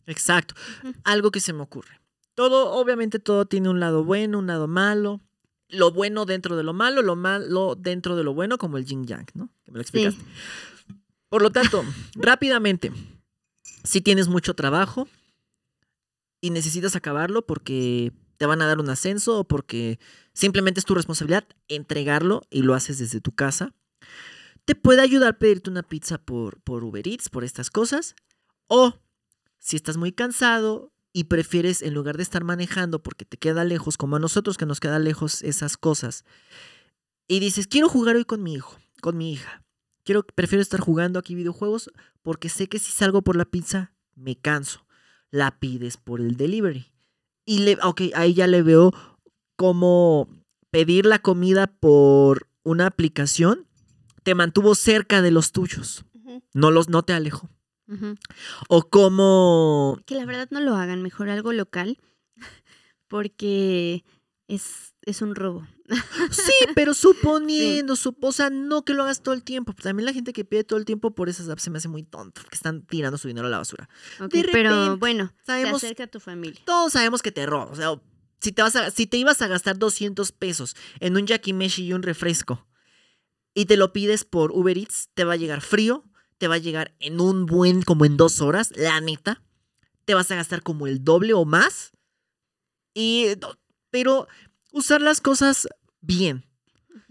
Exacto. Algo que se me ocurre. Todo, obviamente, todo tiene un lado bueno, un lado malo. Lo bueno dentro de lo malo, lo malo dentro de lo bueno, como el yin yang, ¿no? Que me lo explicaste. Sí, Por lo tanto, [laughs] rápidamente, si tienes mucho trabajo y necesitas acabarlo porque te van a dar un ascenso o porque simplemente es tu responsabilidad entregarlo y lo haces desde tu casa, te puede ayudar a pedirte una pizza por, por Uber Eats, por estas cosas. O si estás muy cansado y prefieres, en lugar de estar manejando porque te queda lejos, como a nosotros que nos queda lejos esas cosas, y dices, quiero jugar hoy con mi hijo, con mi hija. Quiero, prefiero estar jugando aquí videojuegos porque sé que si salgo por la pizza me canso. La pides por el delivery. Y le, ok, ahí ya le veo cómo pedir la comida por una aplicación te mantuvo cerca de los tuyos. No, los, no te alejó. O cómo Que la verdad no lo hagan, mejor algo local, [laughs] porque es, es un robo. Sí, [laughs] pero suponiendo, supo, o sea, no que lo hagas todo el tiempo. También la gente que pide todo el tiempo por esas apps se me hace muy tonto, porque están tirando su dinero a la basura. Pero bueno, sabemos- se acerca a tu familia. Todos sabemos que te roban, o sea, si te, vas a, si te ibas a gastar 200 pesos en un yakimeshi y un refresco y te lo pides por Uber Eats, te va a llegar frío, te va a llegar en un buen, como en dos horas, la neta. Te vas a gastar como el doble o más. Y, pero usar las cosas bien.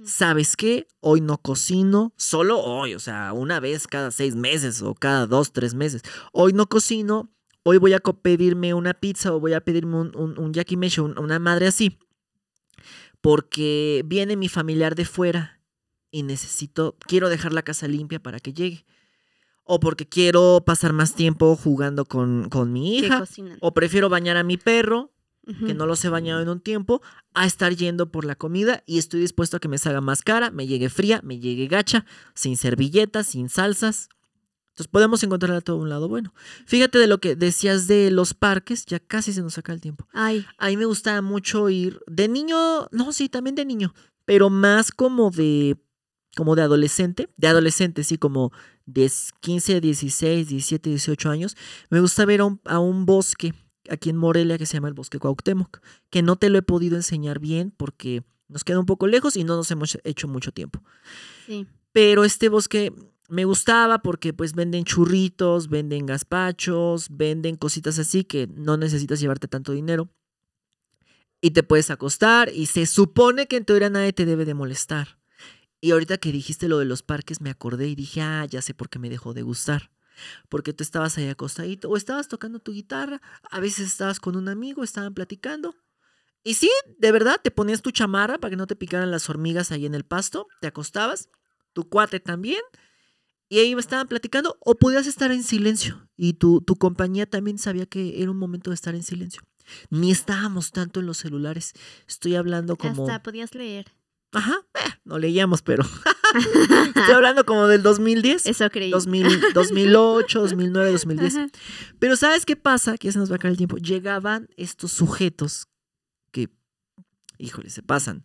¿Sabes qué? Hoy no cocino, solo hoy, o sea, una vez cada seis meses o cada dos, tres meses. Hoy no cocino, hoy voy a pedirme una pizza o voy a pedirme un, un, un yakimeshi, un- una madre así. Porque viene mi familiar de fuera y necesito, quiero dejar la casa limpia para que llegue. O porque quiero pasar más tiempo jugando con, con mi hija. O prefiero bañar a mi perro que no los he bañado en un tiempo, a estar yendo por la comida y estoy dispuesto a que me salga más cara, me llegue fría, me llegue gacha, sin servilletas, sin salsas. Entonces podemos encontrar a todo un lado bueno. Fíjate de lo que decías de los parques, ya casi se nos saca el tiempo. Ay, A mí me gustaba mucho ir de niño, no, sí, también de niño, pero más como de como de adolescente, de adolescente, sí, como de 15, 16, 17, 18 años, me gusta ver a un, a un bosque aquí en Morelia que se llama el Bosque Cuauhtémoc, que no te lo he podido enseñar bien porque nos queda un poco lejos y no nos hemos hecho mucho tiempo. sí. Pero este bosque me gustaba porque pues venden churritos, venden gazpachos, venden cositas así que no necesitas llevarte tanto dinero. Y te puedes acostar y se supone que en teoría nadie te debe de molestar. Y ahorita que dijiste lo de los parques me acordé y dije, ah, ya sé por qué me dejó de gustar. Porque tú estabas ahí acostadito o estabas tocando tu guitarra, a veces estabas con un amigo, estaban platicando. Y sí, de verdad, te ponías tu chamarra para que no te picaran las hormigas ahí en el pasto, te acostabas, tu cuate también, y ahí estaban platicando, o podías estar en silencio, y tu, tu compañía también sabía que era un momento de estar en silencio. Ni estábamos tanto en los celulares, estoy hablando como... Hasta podías leer. Ajá, eh, no leíamos, pero [laughs] estoy hablando como del 2010. Eso creí. 2000, 2008, 2009, 2010. Ajá. Pero ¿sabes qué pasa? Que ya se nos va a acabar el tiempo. Llegaban estos sujetos que, híjole, se pasan.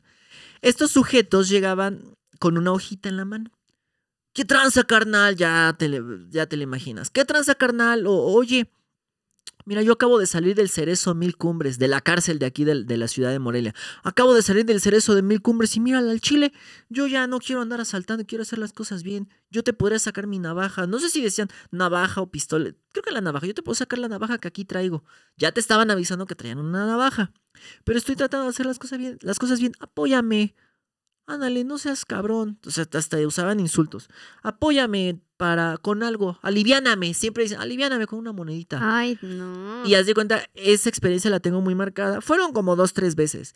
Estos sujetos llegaban con una hojita en la mano. ¿Qué tranza, carnal? Ya te ya te le imaginas. ¿Qué tranza, carnal? O, oye, mira, yo acabo de salir del Cerezo Mil Cumbres, de la cárcel de aquí de, la ciudad de Morelia. Acabo de salir del Cerezo de Mil Cumbres y mira al Chile. Yo ya no quiero andar asaltando, quiero hacer las cosas bien. Yo te podría sacar mi navaja. No sé si decían navaja o pistola. Creo que la navaja. Yo te puedo sacar la navaja que aquí traigo. Ya te estaban avisando que traían una navaja. Pero estoy tratando de hacer las cosas bien. Las cosas bien. Apóyame. Ándale, no seas cabrón. O sea, hasta usaban insultos. Apóyame para con algo. Aliviáname. Siempre dicen, aliviáname con una monedita. Ay, no. Y haz de cuenta, esa experiencia la tengo muy marcada. Fueron como dos, tres veces.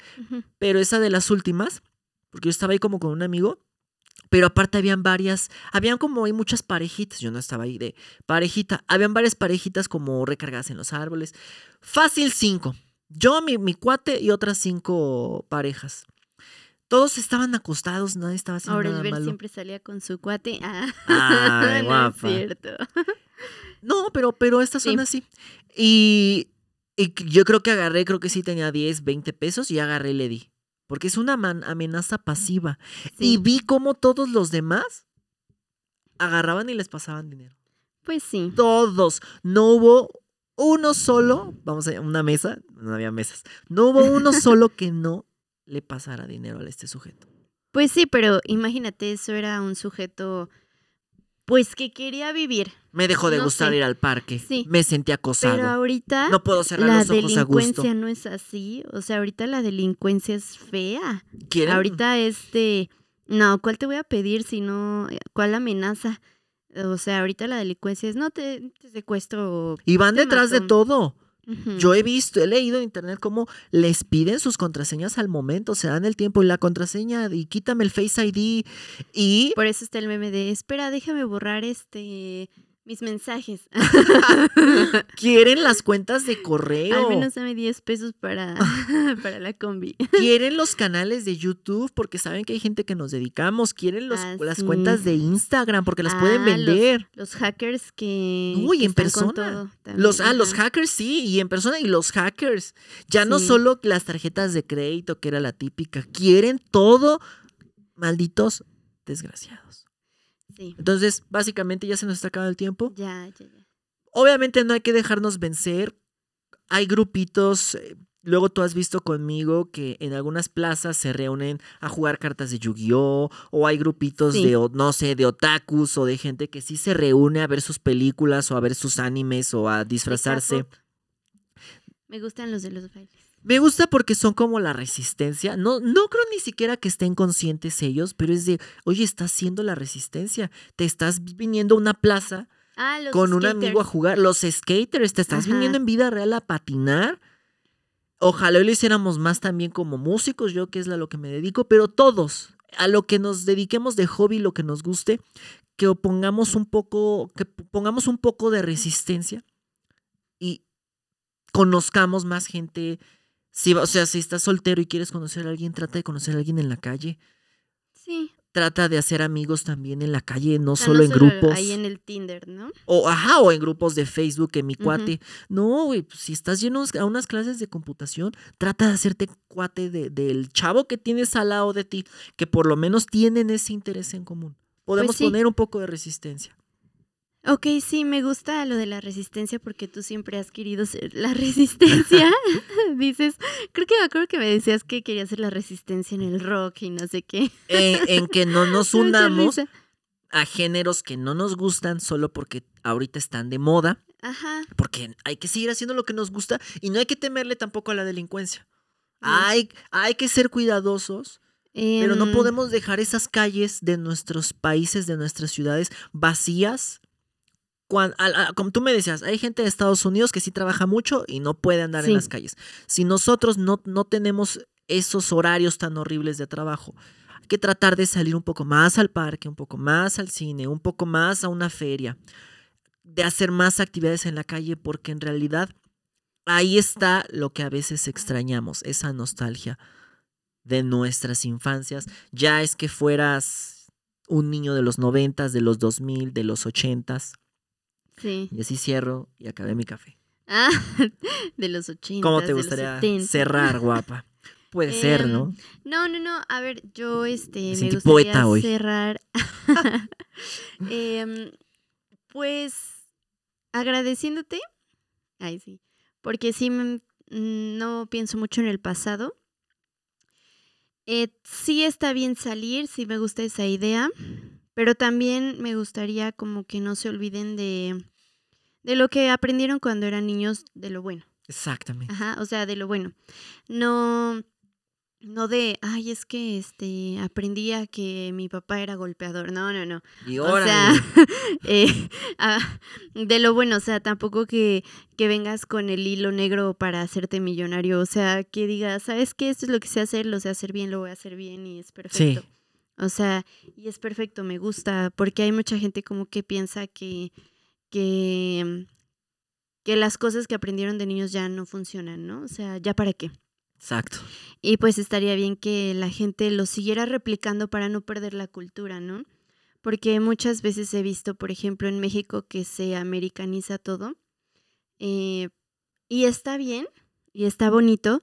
Pero esa de las últimas, porque yo estaba ahí como con un amigo, Pero aparte habían varias, habían como hay muchas parejitas, yo no estaba ahí de parejita, habían varias parejitas como recargadas en los árboles. Fácil cinco. Yo, mi, mi cuate y otras cinco parejas. Todos estaban acostados, nadie estaba haciendo Ahora nada el ver malo. siempre salía con su cuate. Ah, [laughs] Ay, no es cierto. [laughs] No, pero, pero estas son Sí. así. Y, y yo creo que agarré, creo que sí tenía 10, 20 pesos y agarré y le di. Porque es una man- amenaza pasiva. Y vi cómo todos los demás agarraban y les pasaban dinero. pues sí. Todos. No hubo uno solo, vamos a una mesa, no había mesas. No hubo uno [laughs] solo que no le pasara dinero a este sujeto. Pues sí, pero imagínate, eso era un sujeto, pues que quería vivir. Me dejó de No gustar sé. ir al parque. Sí. Me sentí acosado. Pero ahorita no puedo cerrar la los ojos a gusto. delincuencia no es así. O sea, ahorita la delincuencia es fea. ¿Quieren? Ahorita es de, no, ¿cuál te voy a pedir si no, cuál amenaza? O sea, ahorita la delincuencia es, no, te, te secuestro. Y van detrás de mato. Yo he visto, he leído en internet cómo les piden sus contraseñas al momento, se dan el tiempo y la contraseña y quítame el Face ID y Por eso está el meme de, espera, déjame borrar este mis mensajes. [laughs] quieren las cuentas de correo, Al menos dame 10 pesos para, [laughs] para la combi. quieren los canales de YouTube porque saben que hay gente que nos dedicamos, quieren los- Ah, las sí. cuentas de Instagram porque las Ah, pueden los- vender. Los hackers que. Uy, que en están con persona. todo Los, ah, los hackers sí, y en persona, y los hackers. Ya no solo las tarjetas de crédito, que era la típica, quieren todo, malditos desgraciados. Sí. Entonces, básicamente ya se nos está acabando el tiempo. Ya, ya, ya. Obviamente no hay que dejarnos vencer. Hay grupitos, eh, luego tú has visto conmigo que en algunas plazas se reúnen a jugar cartas de Yu-Gi-Oh! O hay grupitos Sí. de, no sé, de otakus o de gente que sí se reúne a ver sus películas o a ver sus animes o a disfrazarse. Me gustan los de los bailes. Me gusta porque son como la resistencia. No, no creo ni siquiera que estén conscientes ellos, pero es de, oye, estás haciendo la resistencia. Te estás viniendo a una plaza Ah, con un amigo a jugar. Los skaters, te estás Ajá. viniendo en vida real a patinar. Ojalá hoy lo hiciéramos más también como músicos, yo que es a lo que me dedico, pero todos, a lo que nos dediquemos de hobby, lo que nos guste, que pongamos un poco, que pongamos un poco de resistencia y conozcamos más gente. Si, o sea, si estás soltero y quieres conocer a alguien, trata de conocer a alguien en la calle. Sí. Trata de hacer amigos también en la calle, no O sea, solo en grupos. Ahí en el Tinder, ¿no? O, ajá, o en grupos de Facebook, en mi cuate. No, güey, pues, si estás lleno a unas clases de computación, trata de hacerte cuate de- del chavo que tienes al lado de ti, que por lo menos tienen ese interés en común. Podemos Pues sí. poner un poco de resistencia. Ok, sí, me gusta lo de la resistencia porque tú siempre has querido ser la [laughs] resistencia. [laughs] Dices, creo que me acuerdo que me decías que querías ser la resistencia en el rock y no sé qué. En, en que no [laughs] nos unamos a géneros que no nos gustan solo porque ahorita están de moda, Ajá. porque hay que seguir haciendo lo que nos gusta y no hay que temerle tampoco a la delincuencia. Hay, hay que ser cuidadosos Pero no Em, podemos dejar esas calles de nuestros países, de nuestras ciudades vacías. Al- como tú me decías, hay gente de Estados Unidos que sí trabaja mucho y no puede andar Sí. en las calles. Si nosotros no, no tenemos esos horarios tan horribles de trabajo, hay que tratar de salir un poco más al parque, un poco más al cine, un poco más a una feria, de hacer más actividades en la calle, porque en realidad ahí está lo que a veces extrañamos, esa nostalgia de nuestras infancias. Ya es que fueras un niño de los noventas, de los 2000, de los ochentas. Sí. Y así cierro y acabé mi café. Ah, [laughs] de los 80. ¿Cómo te gustaría 70. cerrar, guapa? Puede ser, ¿no? Em, No, no, no. A ver, yo este me gustaría poeta hoy. cerrar. [laughs] Em, pues agradeciéndote. Ay, sí. Porque sí mm, no pienso mucho en el pasado. Eh, sí está bien salir, sí me gusta esa idea. Pero también me gustaría como que no se olviden de, de lo que aprendieron cuando eran niños, de lo bueno. Exactamente. Ajá, o sea, de lo bueno. No, no de, ay, es que este aprendí a que mi papá era golpeador. No, no, no. Y O órale. sea, [laughs] eh, ah, de lo bueno, o sea, tampoco que, que vengas con el hilo negro para hacerte millonario. O sea, que digas, ¿sabes qué? Esto es lo que sé hacer, lo sé hacer bien, lo voy a hacer bien y es perfecto. O sea, y es perfecto, me gusta, porque hay mucha gente como que piensa que, que, que las cosas que aprendieron de niños ya no funcionan, ¿no? O sea, ¿ya para qué? Exacto. Y pues estaría bien que la gente lo siguiera replicando para no perder la cultura, ¿no? Porque muchas veces he visto, por ejemplo, en México que se americaniza todo. eh, y está bien, y está bonito,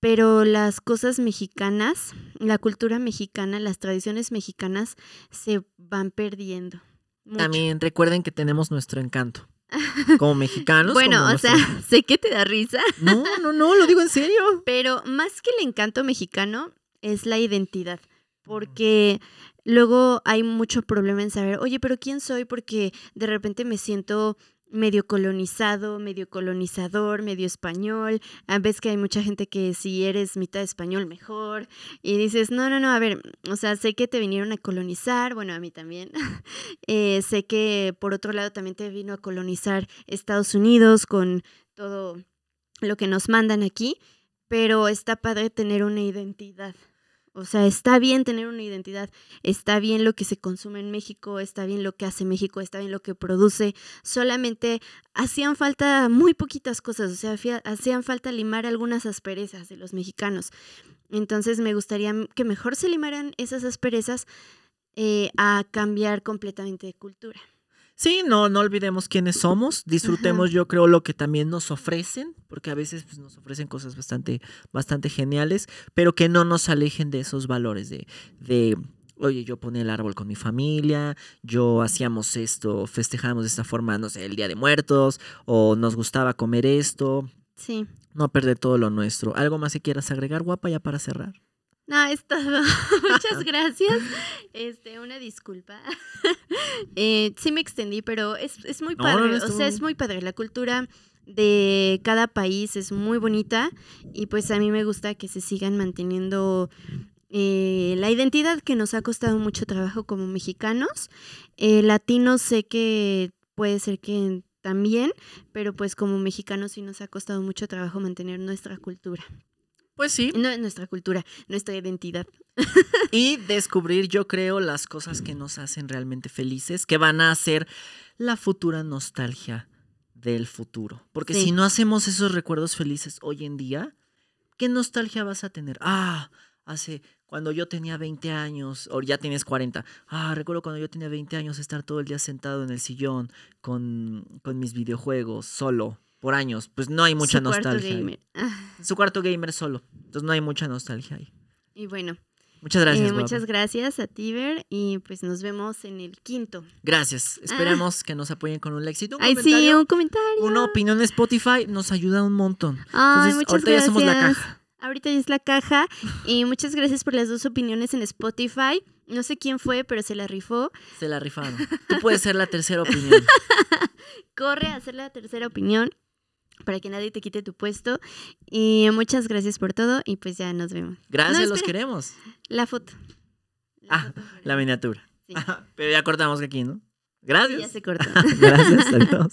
pero las cosas mexicanas, la cultura mexicana, las tradiciones mexicanas se van perdiendo. Mucho. También recuerden que tenemos nuestro encanto. [laughs] Como mexicanos. Bueno, como o sea, [laughs] sé que te da risa, No, no, no, lo digo en serio. [laughs] pero más que el encanto mexicano es la identidad, porque luego hay mucho problema en saber, oye, pero ¿quién soy? Porque de repente me siento medio colonizado, medio colonizador, medio español. A veces que hay mucha gente que si eres mitad español mejor y dices, no, no, no, a ver, o sea, sé que te vinieron a colonizar, bueno, a mí también. [laughs] Eh, sé que por otro lado también te vino a colonizar Estados Unidos con todo lo que nos mandan aquí, pero está padre tener una identidad. O sea, está bien tener una identidad, está bien lo que se consume en México, está bien lo que hace México, está bien lo que produce. Solamente hacían falta muy poquitas cosas, o sea, hacía- hacían falta limar algunas asperezas de los mexicanos. Entonces me gustaría que mejor se limaran esas asperezas eh, a cambiar completamente de cultura. Sí, no, no olvidemos quiénes somos. Disfrutemos, yo creo, lo que también nos ofrecen, porque a veces pues, nos ofrecen cosas bastante, bastante geniales, pero que no nos alejen de esos valores de, de, oye, yo ponía el árbol con mi familia, yo hacíamos esto, festejábamos de esta forma, no sé, el Día de Muertos, o nos gustaba comer esto, Sí. no perder todo lo nuestro. ¿Algo más que quieras agregar, guapa, ya para cerrar? No, es todo. [laughs] Muchas [laughs] gracias. Este, una disculpa. [laughs] eh, sí me extendí, pero es, es muy No, padre. no, o sea, es muy padre. La cultura de cada país es muy bonita y pues a mí me gusta que se sigan manteniendo eh, la identidad que nos ha costado mucho trabajo como mexicanos. Eh, latinos sé que puede ser que también, pero pues como mexicanos sí nos ha costado mucho trabajo mantener nuestra cultura. Pues sí. No nuestra cultura, nuestra identidad. [laughs] y descubrir, yo creo, las cosas que nos hacen realmente felices, que van a ser la futura nostalgia del futuro. Porque Sí. si no hacemos esos recuerdos felices hoy en día, ¿qué nostalgia vas a tener? Ah, hace cuando yo tenía 20 años, o ya tienes 40. Ah, recuerdo cuando yo tenía 20 años estar todo el día sentado en el sillón con, con mis videojuegos, solo, por años. Pues no hay mucha Su cuarto nostalgia. ahí. gamer. Ah, Su cuarto gamer solo. Entonces no hay mucha nostalgia ahí. Y bueno, Muchas gracias. eh, muchas gracias a Tiber y pues nos vemos en el quinto. Gracias. Esperemos que nos apoyen con un éxito. Un Ay, sí, un comentario. una opinión en Spotify nos ayuda un montón. Ay, Entonces, muchas ahorita ya somos la caja. Ahorita ya es la caja y muchas gracias por las dos opiniones en Spotify. No sé quién fue, pero se la rifó. Se la rifaron. Tú puedes ser la tercera opinión. [laughs] Corre a hacer la tercera opinión para que nadie te quite tu puesto. Y muchas gracias por todo y pues ya nos vemos. Gracias, No, los queremos. La foto. Ah, foto, La miniatura. Sí. [laughs] Pero ya cortamos aquí, ¿no? Sí, Gracias. ya se cortó. [laughs] Gracias, [laughs] adiós.